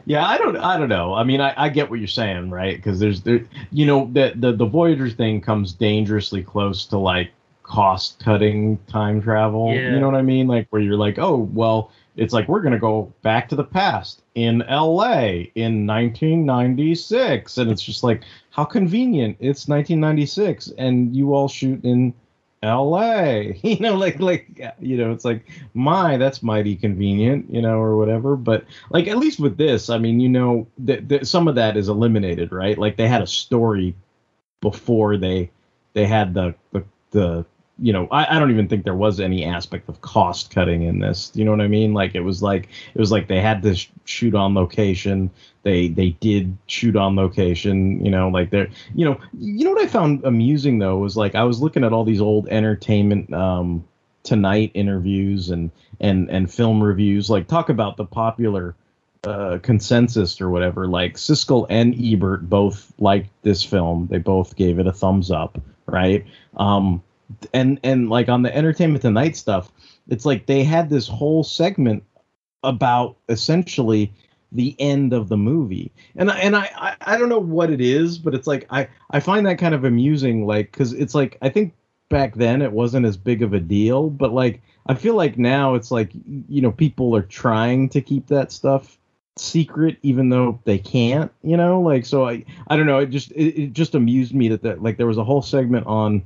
yeah, I don't, I don't know. I mean, I, I get what you're saying, right? Because there's, there, you know, the, the the Voyager thing comes dangerously close to like cost cutting time travel. Yeah. You know what I mean? Like where you're like, oh, well, it's like we're gonna go back to the past in L.A. in 1996, and it's just like how convenient. It's 1996, and you all shoot in L.A. You know, like like you know, it's like my that's mighty convenient, you know, or whatever. But like at least with this, I mean, you know, that that some of that is eliminated, right? Like they had a story before they they had the the, the you know I, I don't even think there was any aspect of cost cutting in this. You know what i mean? Like it was like it was like they had to sh- shoot on location. They they did shoot on location you know like they're you know you know what i found amusing though was like i was looking at all these old entertainment um tonight interviews and and and film reviews like talk about the popular uh, consensus or whatever. Like siskel and ebert both liked this film. They both gave it a thumbs up right? Um and and like on the entertainment tonight stuff it's like they had this whole segment about essentially the end of the movie. And and I, I i don't know what it is but it's like i i find that kind of amusing like because it's like i think back then it wasn't as big of a deal but like i feel like now it's like you know people are trying to keep that stuff secret even though they can't you know? Like so i i don't know it just it, it just amused me that that like there was a whole segment on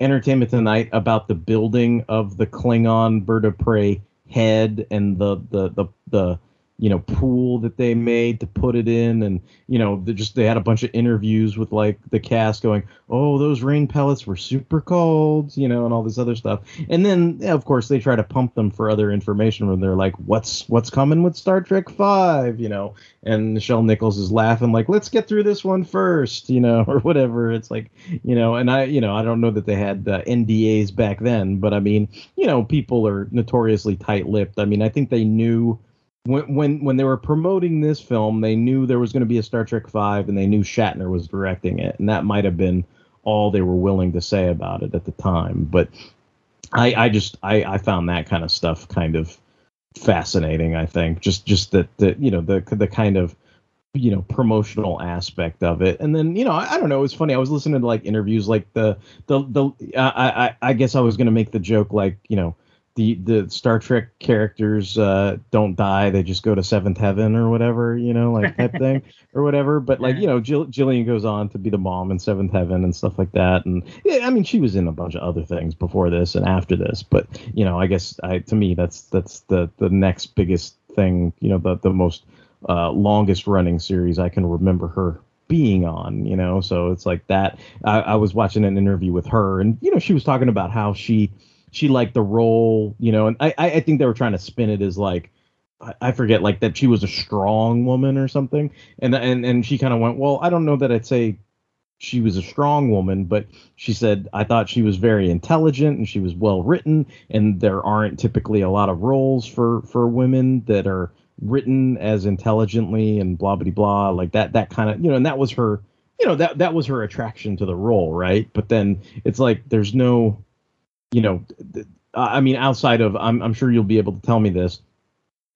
entertainment tonight about the building of the klingon bird of prey head and the the the, the you know pool that they made to put it in. And you know they just they had a bunch of interviews with like the cast going oh those rain pellets were super cold you know and all this other stuff. And then of course they try to pump them for other information when they're like what's what's coming with star trek 5 you know? And Nichelle Nichols is laughing like let's get through this one first you know or whatever. It's like you know and I you know I don't know that they had uh, NDAs back then but I mean you know people are notoriously tight-lipped. I mean I think they knew when when when they were promoting this film, they knew there was going to be a Star Trek Five, and they knew Shatner was directing it, and that might have been all they were willing to say about it at the time. But I I just I I found that kind of stuff kind of fascinating. I think just just that that you know the the kind of you know promotional aspect of it and then you know I, I don't know it was funny i was listening to like interviews like the the the i i, I guess i was going to make the joke like you know the the Star Trek characters uh, don't die; they just go to seventh heaven or whatever, you know, like type thing or whatever. But like you know, Jill, Gillian goes on to be the mom in seventh heaven and stuff like that. And yeah, I mean, she was in a bunch of other things before this and after this. But you know, I guess I, to me, that's that's the the next biggest thing. You know, the the most uh, longest running series I can remember her being on, you know. So it's like that. I, I was watching an interview with her, and you know, she was talking about how she she liked the role, you know, and I I think they were trying to spin it as like I- I forget like that she was a strong woman or something, and and and she kind of went, well, I don't know that I'd say she was a strong woman, but she said I thought she was very intelligent and she was well written, and there aren't typically a lot of roles for for women that are written as intelligently and blah blah blah like that that kind of you know and that was her you know that that was her attraction to the role right? But then it's like there's no you know i mean outside of i'm, I'm sure you'll be able to tell me this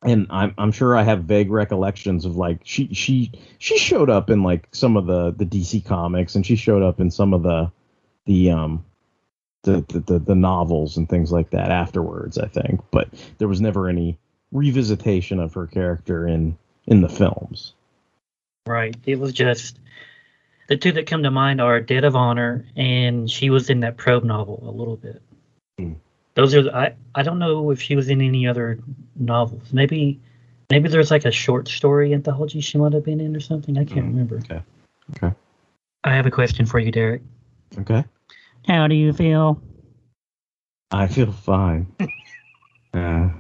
and I'm I'm sure I have vague recollections of like she she she showed up in like some of the the DC comics and she showed up in some of the the um the the, the, the novels and things like that afterwards I think but there was never any revisitation of her character in in the films. Right. It was just the two that come to mind are Debt of Honor and she was in that probe novel a little bit. Hmm. Those are I I don't know if she was in any other novels. Maybe maybe there's like a short story anthology she might have been in or something. I can't remember. Okay. Okay. I have a question for you, Derek. Okay. How do you feel? I feel fine. uh,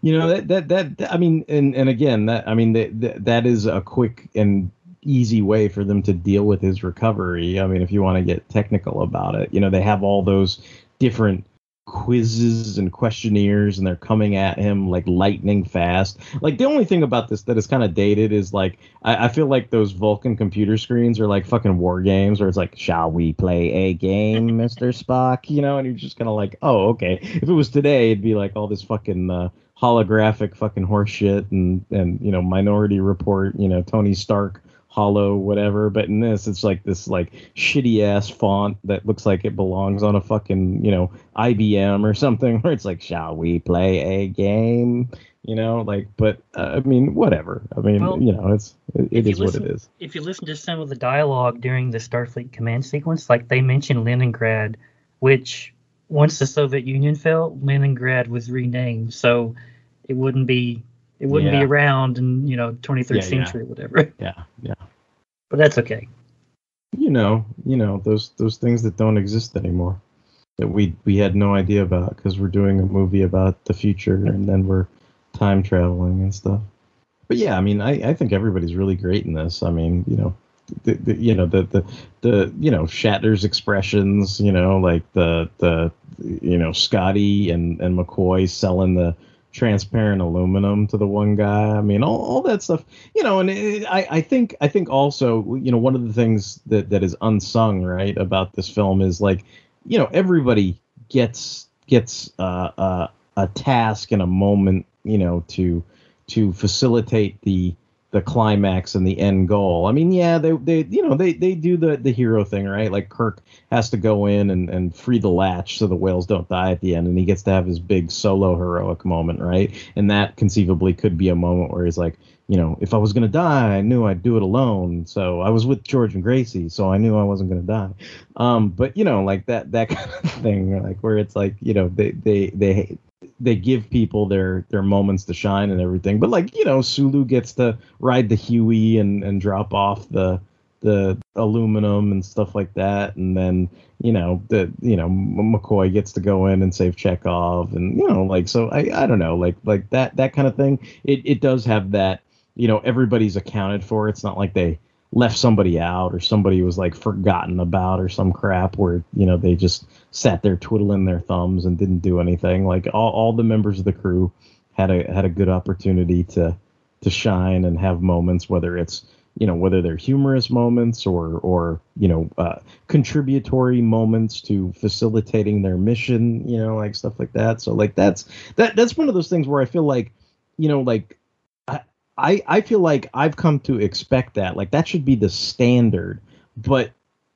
you know that, that that that- I mean, and and again, that I mean that that, that is a quick and easy way for them to deal with his recovery. I mean, if you want to get technical about it, you know, they have all those different quizzes and questionnaires and they're coming at him like lightning fast. Like the only thing about this that is kind of dated is like I, I feel like those Vulcan computer screens are like fucking war games where it's like, shall we play a game, Mr. Spock? You know, and you're just kind of like, oh, okay. If it was today, it'd be like all this fucking uh, holographic fucking horseshit and and you know Minority Report, you know Tony Stark hollow whatever but in this it's like this like shitty ass font that looks like it belongs on a fucking you know IBM or something where it's like shall we play a game? You know like but uh, I mean whatever. I mean Well, you know it's it, it is what it is. If you listen to some of the dialogue during the Starfleet command sequence, like they mention Leningrad, which once the Soviet Union fell, Leningrad was renamed, so it wouldn't be it wouldn't Yeah. be around in you know 23rd Yeah, yeah. century or whatever. yeah yeah But that's okay. you know you know those those things that don't exist anymore that we we had no idea about because we're doing a movie about the future and then we're time traveling and stuff but yeah i mean i i think everybody's really great in this i mean you know the, the you know the the the you know Shatner's expressions you know like the the you know Scotty and and McCoy selling the transparent aluminum to the one guy. I mean all, all that stuff you know and it, I I think I think also you know one of the things that that is unsung right about this film is like you know everybody gets gets uh, uh, a task and a moment you know to to facilitate the the climax and the end goal. I mean, yeah, they they you know they they do the the hero thing, right? Like Kirk has to go in and and free the latch so the whales don't die at the end, and he gets to have his big solo heroic moment, right? And that conceivably could be a moment where he's like, you know, if I was gonna die, I knew I'd do it alone. So I was with George and Gracie, so I knew I wasn't gonna die. Um, but you know, like that that kind of thing, like where it's like, you know, they they they they give people their their moments to shine and everything. But like you know, Sulu gets to ride the Huey and and drop off the the aluminum and stuff like that, and then you know the you know McCoy gets to go in and save Chekov, and you know like so I I don't know like like that that kind of thing. It it does have that you know everybody's accounted for. It's not like they left somebody out or somebody was like forgotten about or some crap where you know they just sat there twiddling their thumbs and didn't do anything. Like all, all the members of the crew had a had a good opportunity to to shine and have moments whether it's you know whether they're humorous moments or or you know uh, contributory moments to facilitating their mission you know like stuff like that. So like that's that that's one of those things where i feel like you know like I, I feel like I've come to expect that. Like that should be the standard, but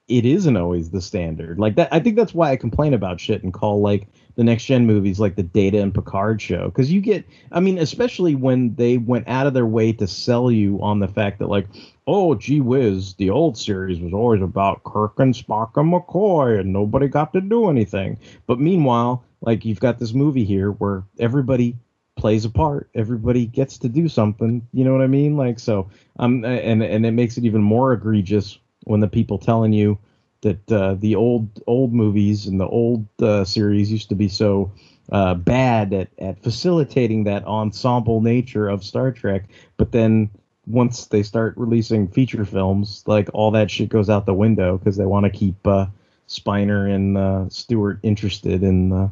it isn't always the standard. Like that I think that's why I complain about shit and call like the next gen movies like the Data and Picard show cuz you get I mean especially when they went out of their way to sell you on the fact that like oh gee whiz the old series was always about Kirk and Spock and McCoy and nobody got to do anything. But meanwhile, like you've got this movie here where everybody plays a part. Everybody gets to do something. You know what I mean? Like so. Um, and and it makes it even more egregious when the people telling you that uh, the old old movies and the old uh, series used to be so uh, bad at at facilitating that ensemble nature of Star Trek, but then once they start releasing feature films, like all that shit goes out the window because they want to keep uh, Spiner and uh, Stewart interested in uh,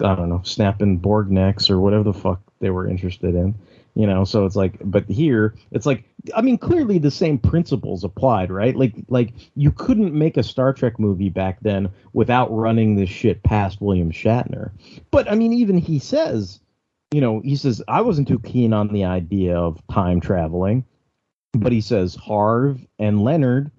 I don't know, snapping Borg necks or whatever the fuck they were interested in. You know, so it's like, but here it's like, I mean, clearly the same principles applied, right? Like, like you couldn't make a Star Trek movie back then without running this shit past William Shatner. But I mean, even he says, you know, he says I wasn't too keen on the idea of time traveling, but he says Harv and Leonard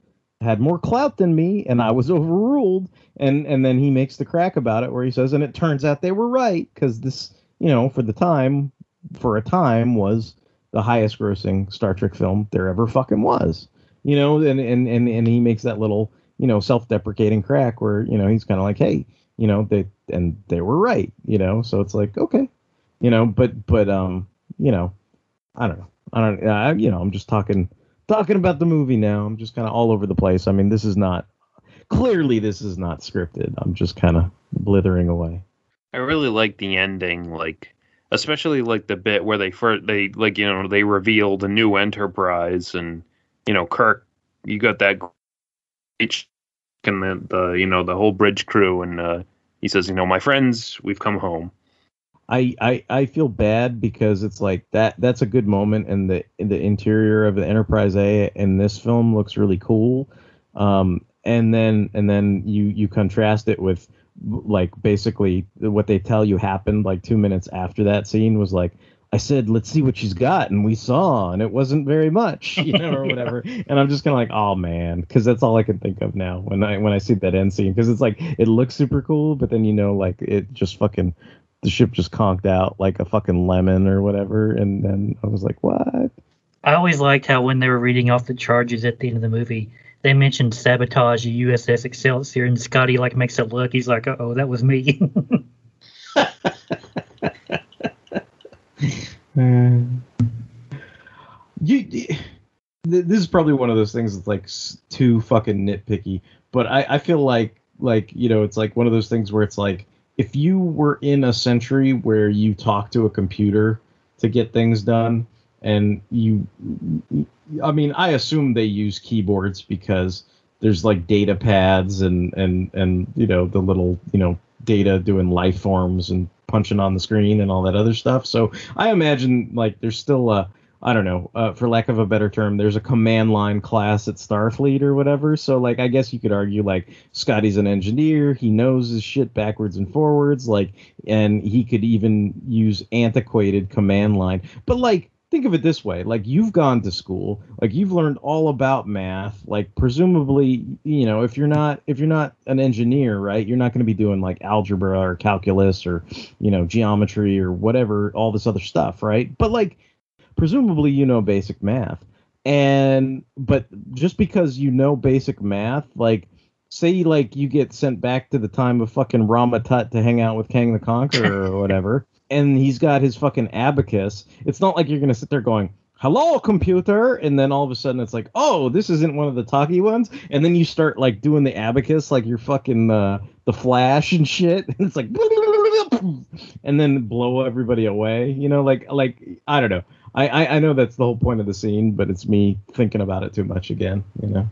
had more clout than me and I was overruled. And and then he makes the crack about it where he says and it turns out they were right cuz this you know for the time for a time was the highest grossing Star Trek film there ever fucking was you know? And and and, and he makes that little you know self-deprecating crack where you know he's kind of like hey you know they and they were right you know? So it's like okay you know? But but um you know I don't know. I don't I, you know I'm just talking talking about the movie now. I'm just kind of all over the place. I mean, this is not clearly this is not scripted. I'm just kind of blithering away. I really like the ending, like especially like the bit where they first they like you know they reveal the new Enterprise and you know Kirk you got that and the, the you know the whole bridge crew, and uh, he says, you know, my friends, we've come home. I, I I feel bad because it's like that that's a good moment and the the interior of the Enterprise A in this film looks really cool. Um and then and then you you contrast it with like basically what they tell you happened like 2 minutes after that scene was like I said, let's see what she's got, and we saw, and it wasn't very much, you know, or whatever. and I'm just kind of like, oh man, because that's all I can think of now when I when I see that end scene, because it's like it looks super cool, but then you know, like it just fucking the ship just conked out like a fucking lemon or whatever, and then I was like, what? I always liked how when they were reading off the charges at the end of the movie, they mentioned sabotage of USS Excelsior, and Scotty like makes it look. He's like, oh, that was me. you, you- this is probably one of those things that's like too fucking nitpicky but I, I feel like like you know it's like one of those things where it's like if you were in a century where you talk to a computer to get things done and you i mean i assume they use keyboards because there's like data pads and and and you know the little you know data doing life forms and punching on the screen and all that other stuff. So i imagine like there's still a I don't know, uh, for lack of a better term, there's a command line class at Starfleet or whatever. So, like, I guess you could argue, like, Scotty's an engineer. He knows his shit backwards and forwards. Like, and he could even use antiquated command line. But, like, think of it this way like you've gone to school like you've learned all about math like presumably you know if you're not if you're not an engineer right you're not going to be doing like algebra or calculus or you know geometry or whatever all this other stuff right but like presumably you know basic math. And but just because you know basic math like say like you get sent back to the time of fucking Rama Tut to hang out with Kang the Conqueror or whatever and he's got his fucking abacus it's not like you're going to sit there going hello computer and then all of a sudden it's like oh this isn't one of the talky ones and then you start like doing the abacus like you're fucking uh, the flash and shit and it's like and then blow everybody away you know like like i don't know I, I i know that's the whole point of the scene but it's me thinking about it too much again you know?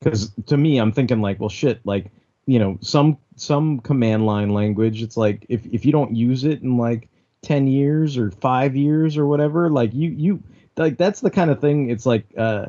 Because to me i'm thinking like well shit like you know some some command line language it's like if if you don't use it in like 10 years or 5 years or whatever like you you like that's the kind of thing it's like uh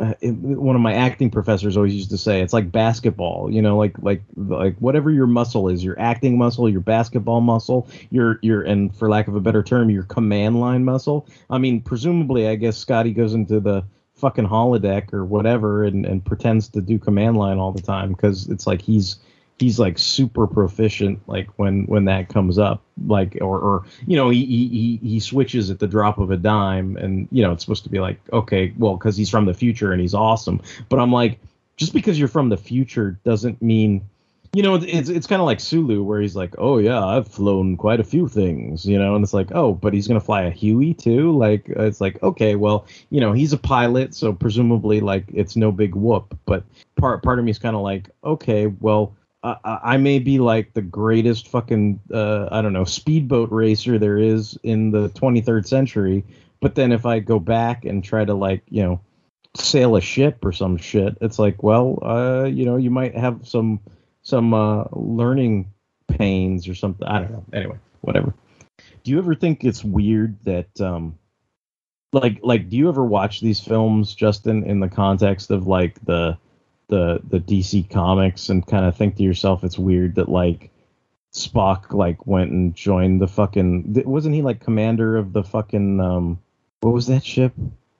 Uh, one of my acting professors always used to say it's like basketball you know like like like whatever your muscle is your acting muscle your basketball muscle your your and for lack of a better term your command line muscle. I mean presumably i guess scotty goes into the fucking holodeck or whatever and, and pretends to do command line all the time because it's like he's he's like super proficient like when when that comes up like or or you know he he he- he switches at the drop of a dime and you know it's supposed to be like okay well because he's from the future and he's awesome. But i'm like just because you're from the future doesn't mean you know it's it's kind of like sulu where he's like oh yeah i've flown quite a few things you know and it's like oh but he's gonna fly a huey too? Like it's like okay well you know he's a pilot so presumably like it's no big whoop. But part part of me is kind of like okay well I, I may be like the greatest fucking uh, I don't know speedboat racer there is in the 23rd century, but then if I go back and try to like you know sail a ship or some shit, it's like well uh, you know you might have some some uh, learning pains or something. I don't know. Anyway, whatever. Do you ever think it's weird that um like like do you ever watch these films Justin in the context of like the the the DC comics and kind of think to yourself it's weird that like Spock like went and joined the fucking th- wasn't he like commander of the fucking um what was that ship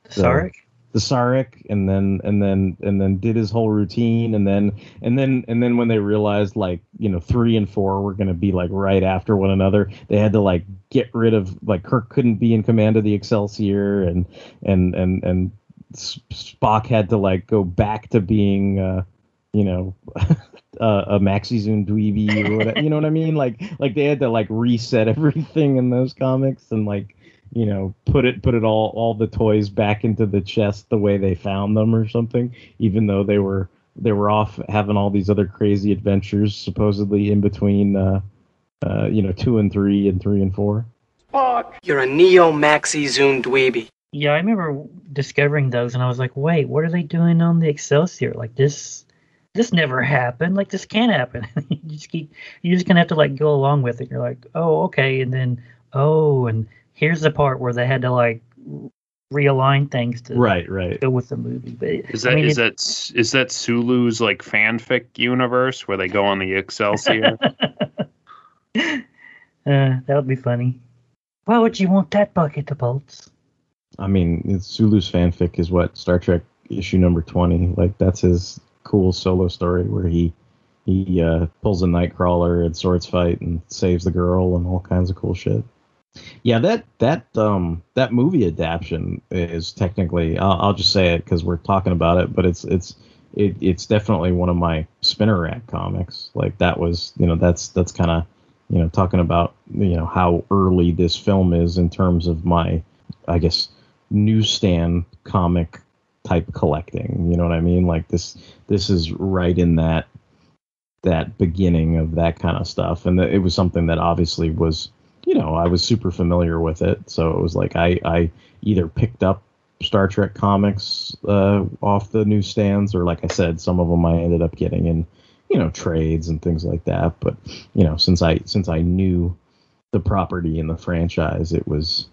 The- Sarek? the Sarek and then and then and then did his whole routine and then and then and then when they realized like you know three and four were gonna be like right after one another they had to like get rid of like Kirk couldn't be in command of the Excelsior and and and and Spock had to like go back to being uh you know a Maxi Zoom dweeby or whatever you know what I mean like like they had to like reset everything in those comics and like you know put it put it all all the toys back into the chest the way they found them or something even though they were they were off having all these other crazy adventures supposedly in between uh uh you know two and three and three and four Spock, You're a neo maxi zoom dweeby. Yeah, I remember discovering those, and I was like, "Wait, what are they doing on the Excelsior? Like this, this never happened. Like this can't happen." you just keep, you're just gonna have to like go along with it. You're like, "Oh, okay," and then, "Oh," and here's the part where they had to like realign things to Right, right. go with the movie. But Is I that mean, is it- that s- that Sulu's like fanfic universe where they go on the Excelsior? uh, that would be funny. Why would you want that bucket of bolts? I mean, Sulu's fanfic is what Star Trek issue number twenty. Like that's his cool solo story where he he uh, pulls a nightcrawler and swords fight and saves the girl and all kinds of cool shit. Yeah, that that um that movie adaptation is technically I'll, I'll just say it because we're talking about it, but it's it's it, it's definitely one of my spinner rack comics. Like that was you know that's that's kind of you know talking about you know how early this film is in terms of my I guess newsstand comic type collecting. You know what I mean? Like this this is right in that that beginning of that kind of stuff, and it was something that obviously was you know I was super familiar with it, so it was like I I either picked up Star Trek comics uh, off the newsstands, or like I said, some of them I ended up getting in you know trades and things like that. But you know since I since I knew the property and the franchise, it was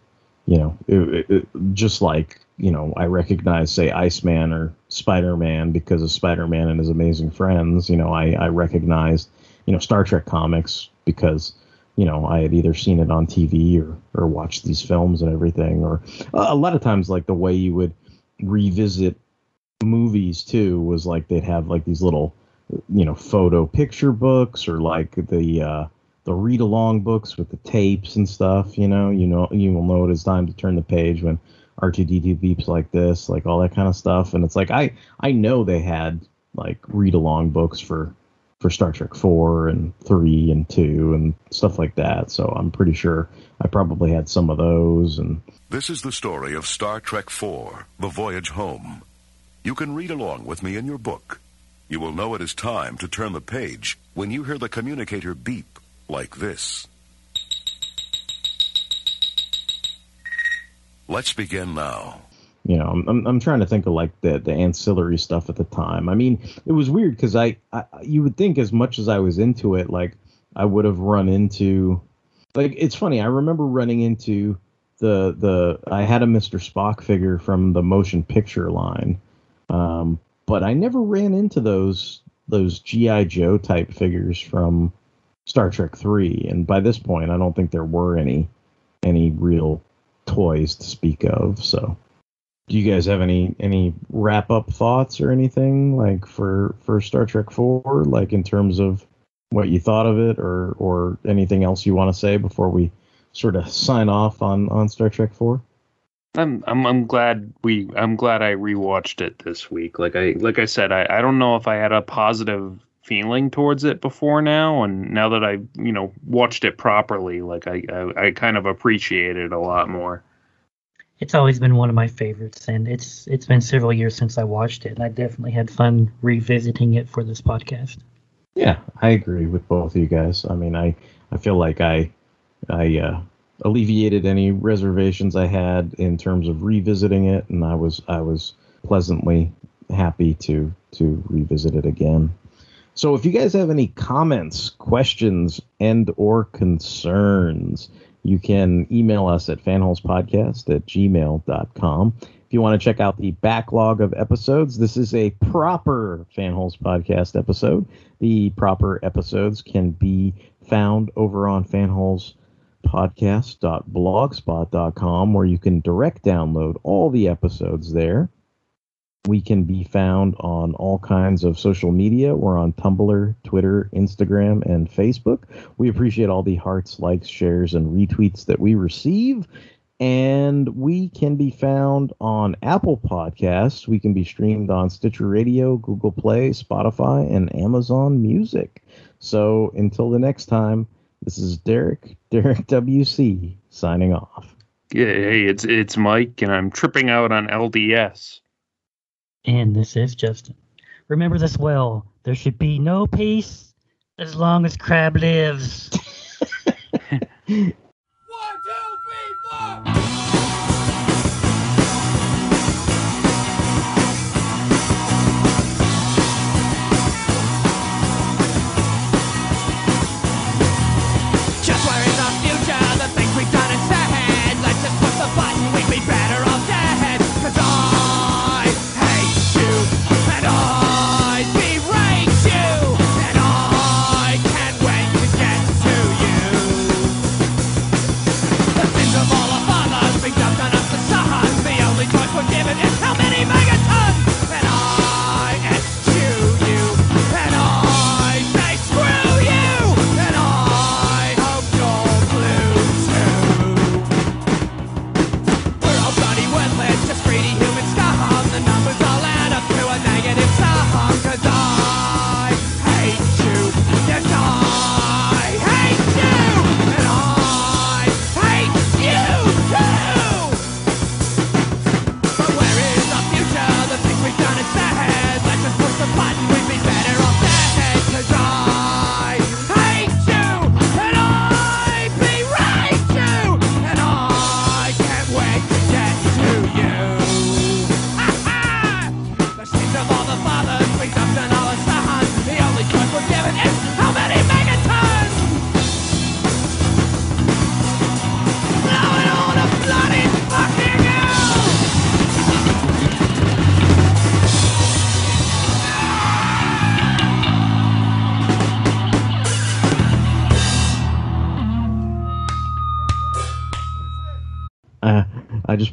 you know, it, it, just like you know, I recognize say Iceman or Spider Man because of Spider Man and his amazing friends. You know, I I recognized you know Star Trek comics because you know I had either seen it on TV or or watched these films and everything. Or a lot of times, like the way you would revisit movies too was like they'd have like these little you know photo picture books or like the uh the read along books with the tapes and stuff you know you know you will know it is time to turn the page when r2d2 beeps like this like all that kind of stuff and it's like i i know they had like read along books for for star trek 4 and 3 and 2 and stuff like that so i'm pretty sure i probably had some of those and This is the story of Star Trek four: The Voyage Home. You can read along with me in your book. You will know it is time to turn the page when you hear the communicator beep like this. Let's begin now. you know, I'm, I'm, trying to think of like the, the ancillary stuff at the time. I mean, it was weird because I, I, you would think as much as I was into it, like I would have run into, like it's funny. I remember running into the the I had a Mr. Spock figure from the motion picture line, um, but I never ran into those those GI Joe type figures from Star Trek Three. And by this point, I don't think there were any any real toys to speak of. So do you guys have any any wrap up thoughts or anything like for for Star Trek 4 like in terms of what you thought of it or or anything else you want to say before we sort of sign off on on Star Trek 4? I'm I'm I'm glad we I'm glad I rewatched it this week. Like I like I said, I, I don't know if I had a positive feeling towards it before now, and now that I you know watched it properly, like I I, I kind of appreciate it a lot more. It's always been one of my favorites, and it's it's been several years since I watched it, and I definitely had fun revisiting it for this podcast. Yeah, I agree with both of you guys. I mean, I I feel like I I uh, alleviated any reservations I had in terms of revisiting it, and I was I was pleasantly happy to to revisit it again. So, if you guys have any comments, questions, and or concerns, you can email us at fanholespodcast at gmail.com. If you want to check out the backlog of episodes, this is a proper Fanholes Podcast episode. The proper episodes can be found over on fanholespodcast.blogspot.com where you can direct download all the episodes there. We can be found on all kinds of social media. We're on Tumblr, Twitter, Instagram, and Facebook. We appreciate all the hearts, likes, shares, and retweets that we receive. And we can be found on Apple Podcasts. We can be streamed on Stitcher Radio, Google Play, Spotify, and Amazon Music. So until the next time, this is Derek, Derek WC, signing off. Yeah, hey, it's it's Mike, and I'm tripping out on LDS. And this is Justin. Remember this well. There should be no peace as long as Crab lives.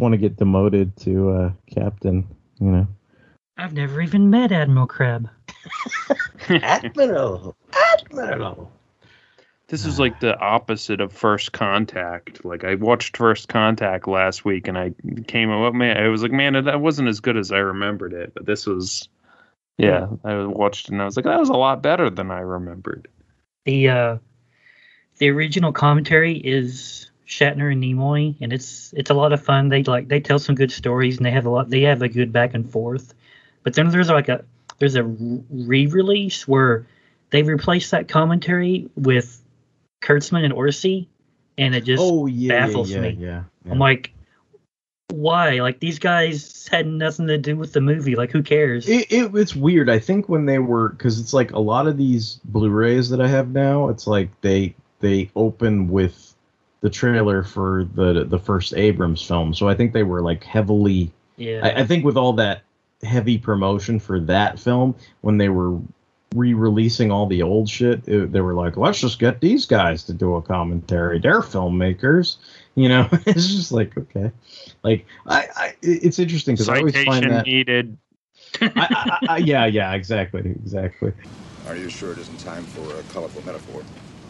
want to get demoted to uh, captain. You know. I've never even met Admiral Crab. Admiral. Admiral. This is like the opposite of First Contact. Like I watched First Contact last week, and I came up, man, I was like, man, that wasn't as good as I remembered it. But this was, yeah, I watched it and I was like, that was a lot better than I remembered. The uh, the original commentary is Shatner and Nimoy, and it's it's a lot of fun. They like they tell some good stories, and they have a lot. They have a good back and forth. But then there's like a there's a re-release where they replaced that commentary with Kurtzman and Orsi, and it just Oh yeah, baffles yeah, yeah, me. yeah. I'm like, why? Like these guys had nothing to do with the movie. Like who cares? It, it, it's weird. I think when they were, because it's like a lot of these Blu-rays that I have now, it's like they they open with the trailer for the the first Abrams film. So I think they were like heavily. yeah. I, I think with all that heavy promotion for that film, when they were re-releasing all the old shit, it, they were like, let's just get these guys to do a commentary. They're filmmakers. You know, it's just like okay, like I, I it's interesting because I always find Citation that needed. I, I, I, yeah, yeah, exactly, exactly. Are you sure it isn't time for a colorful metaphor?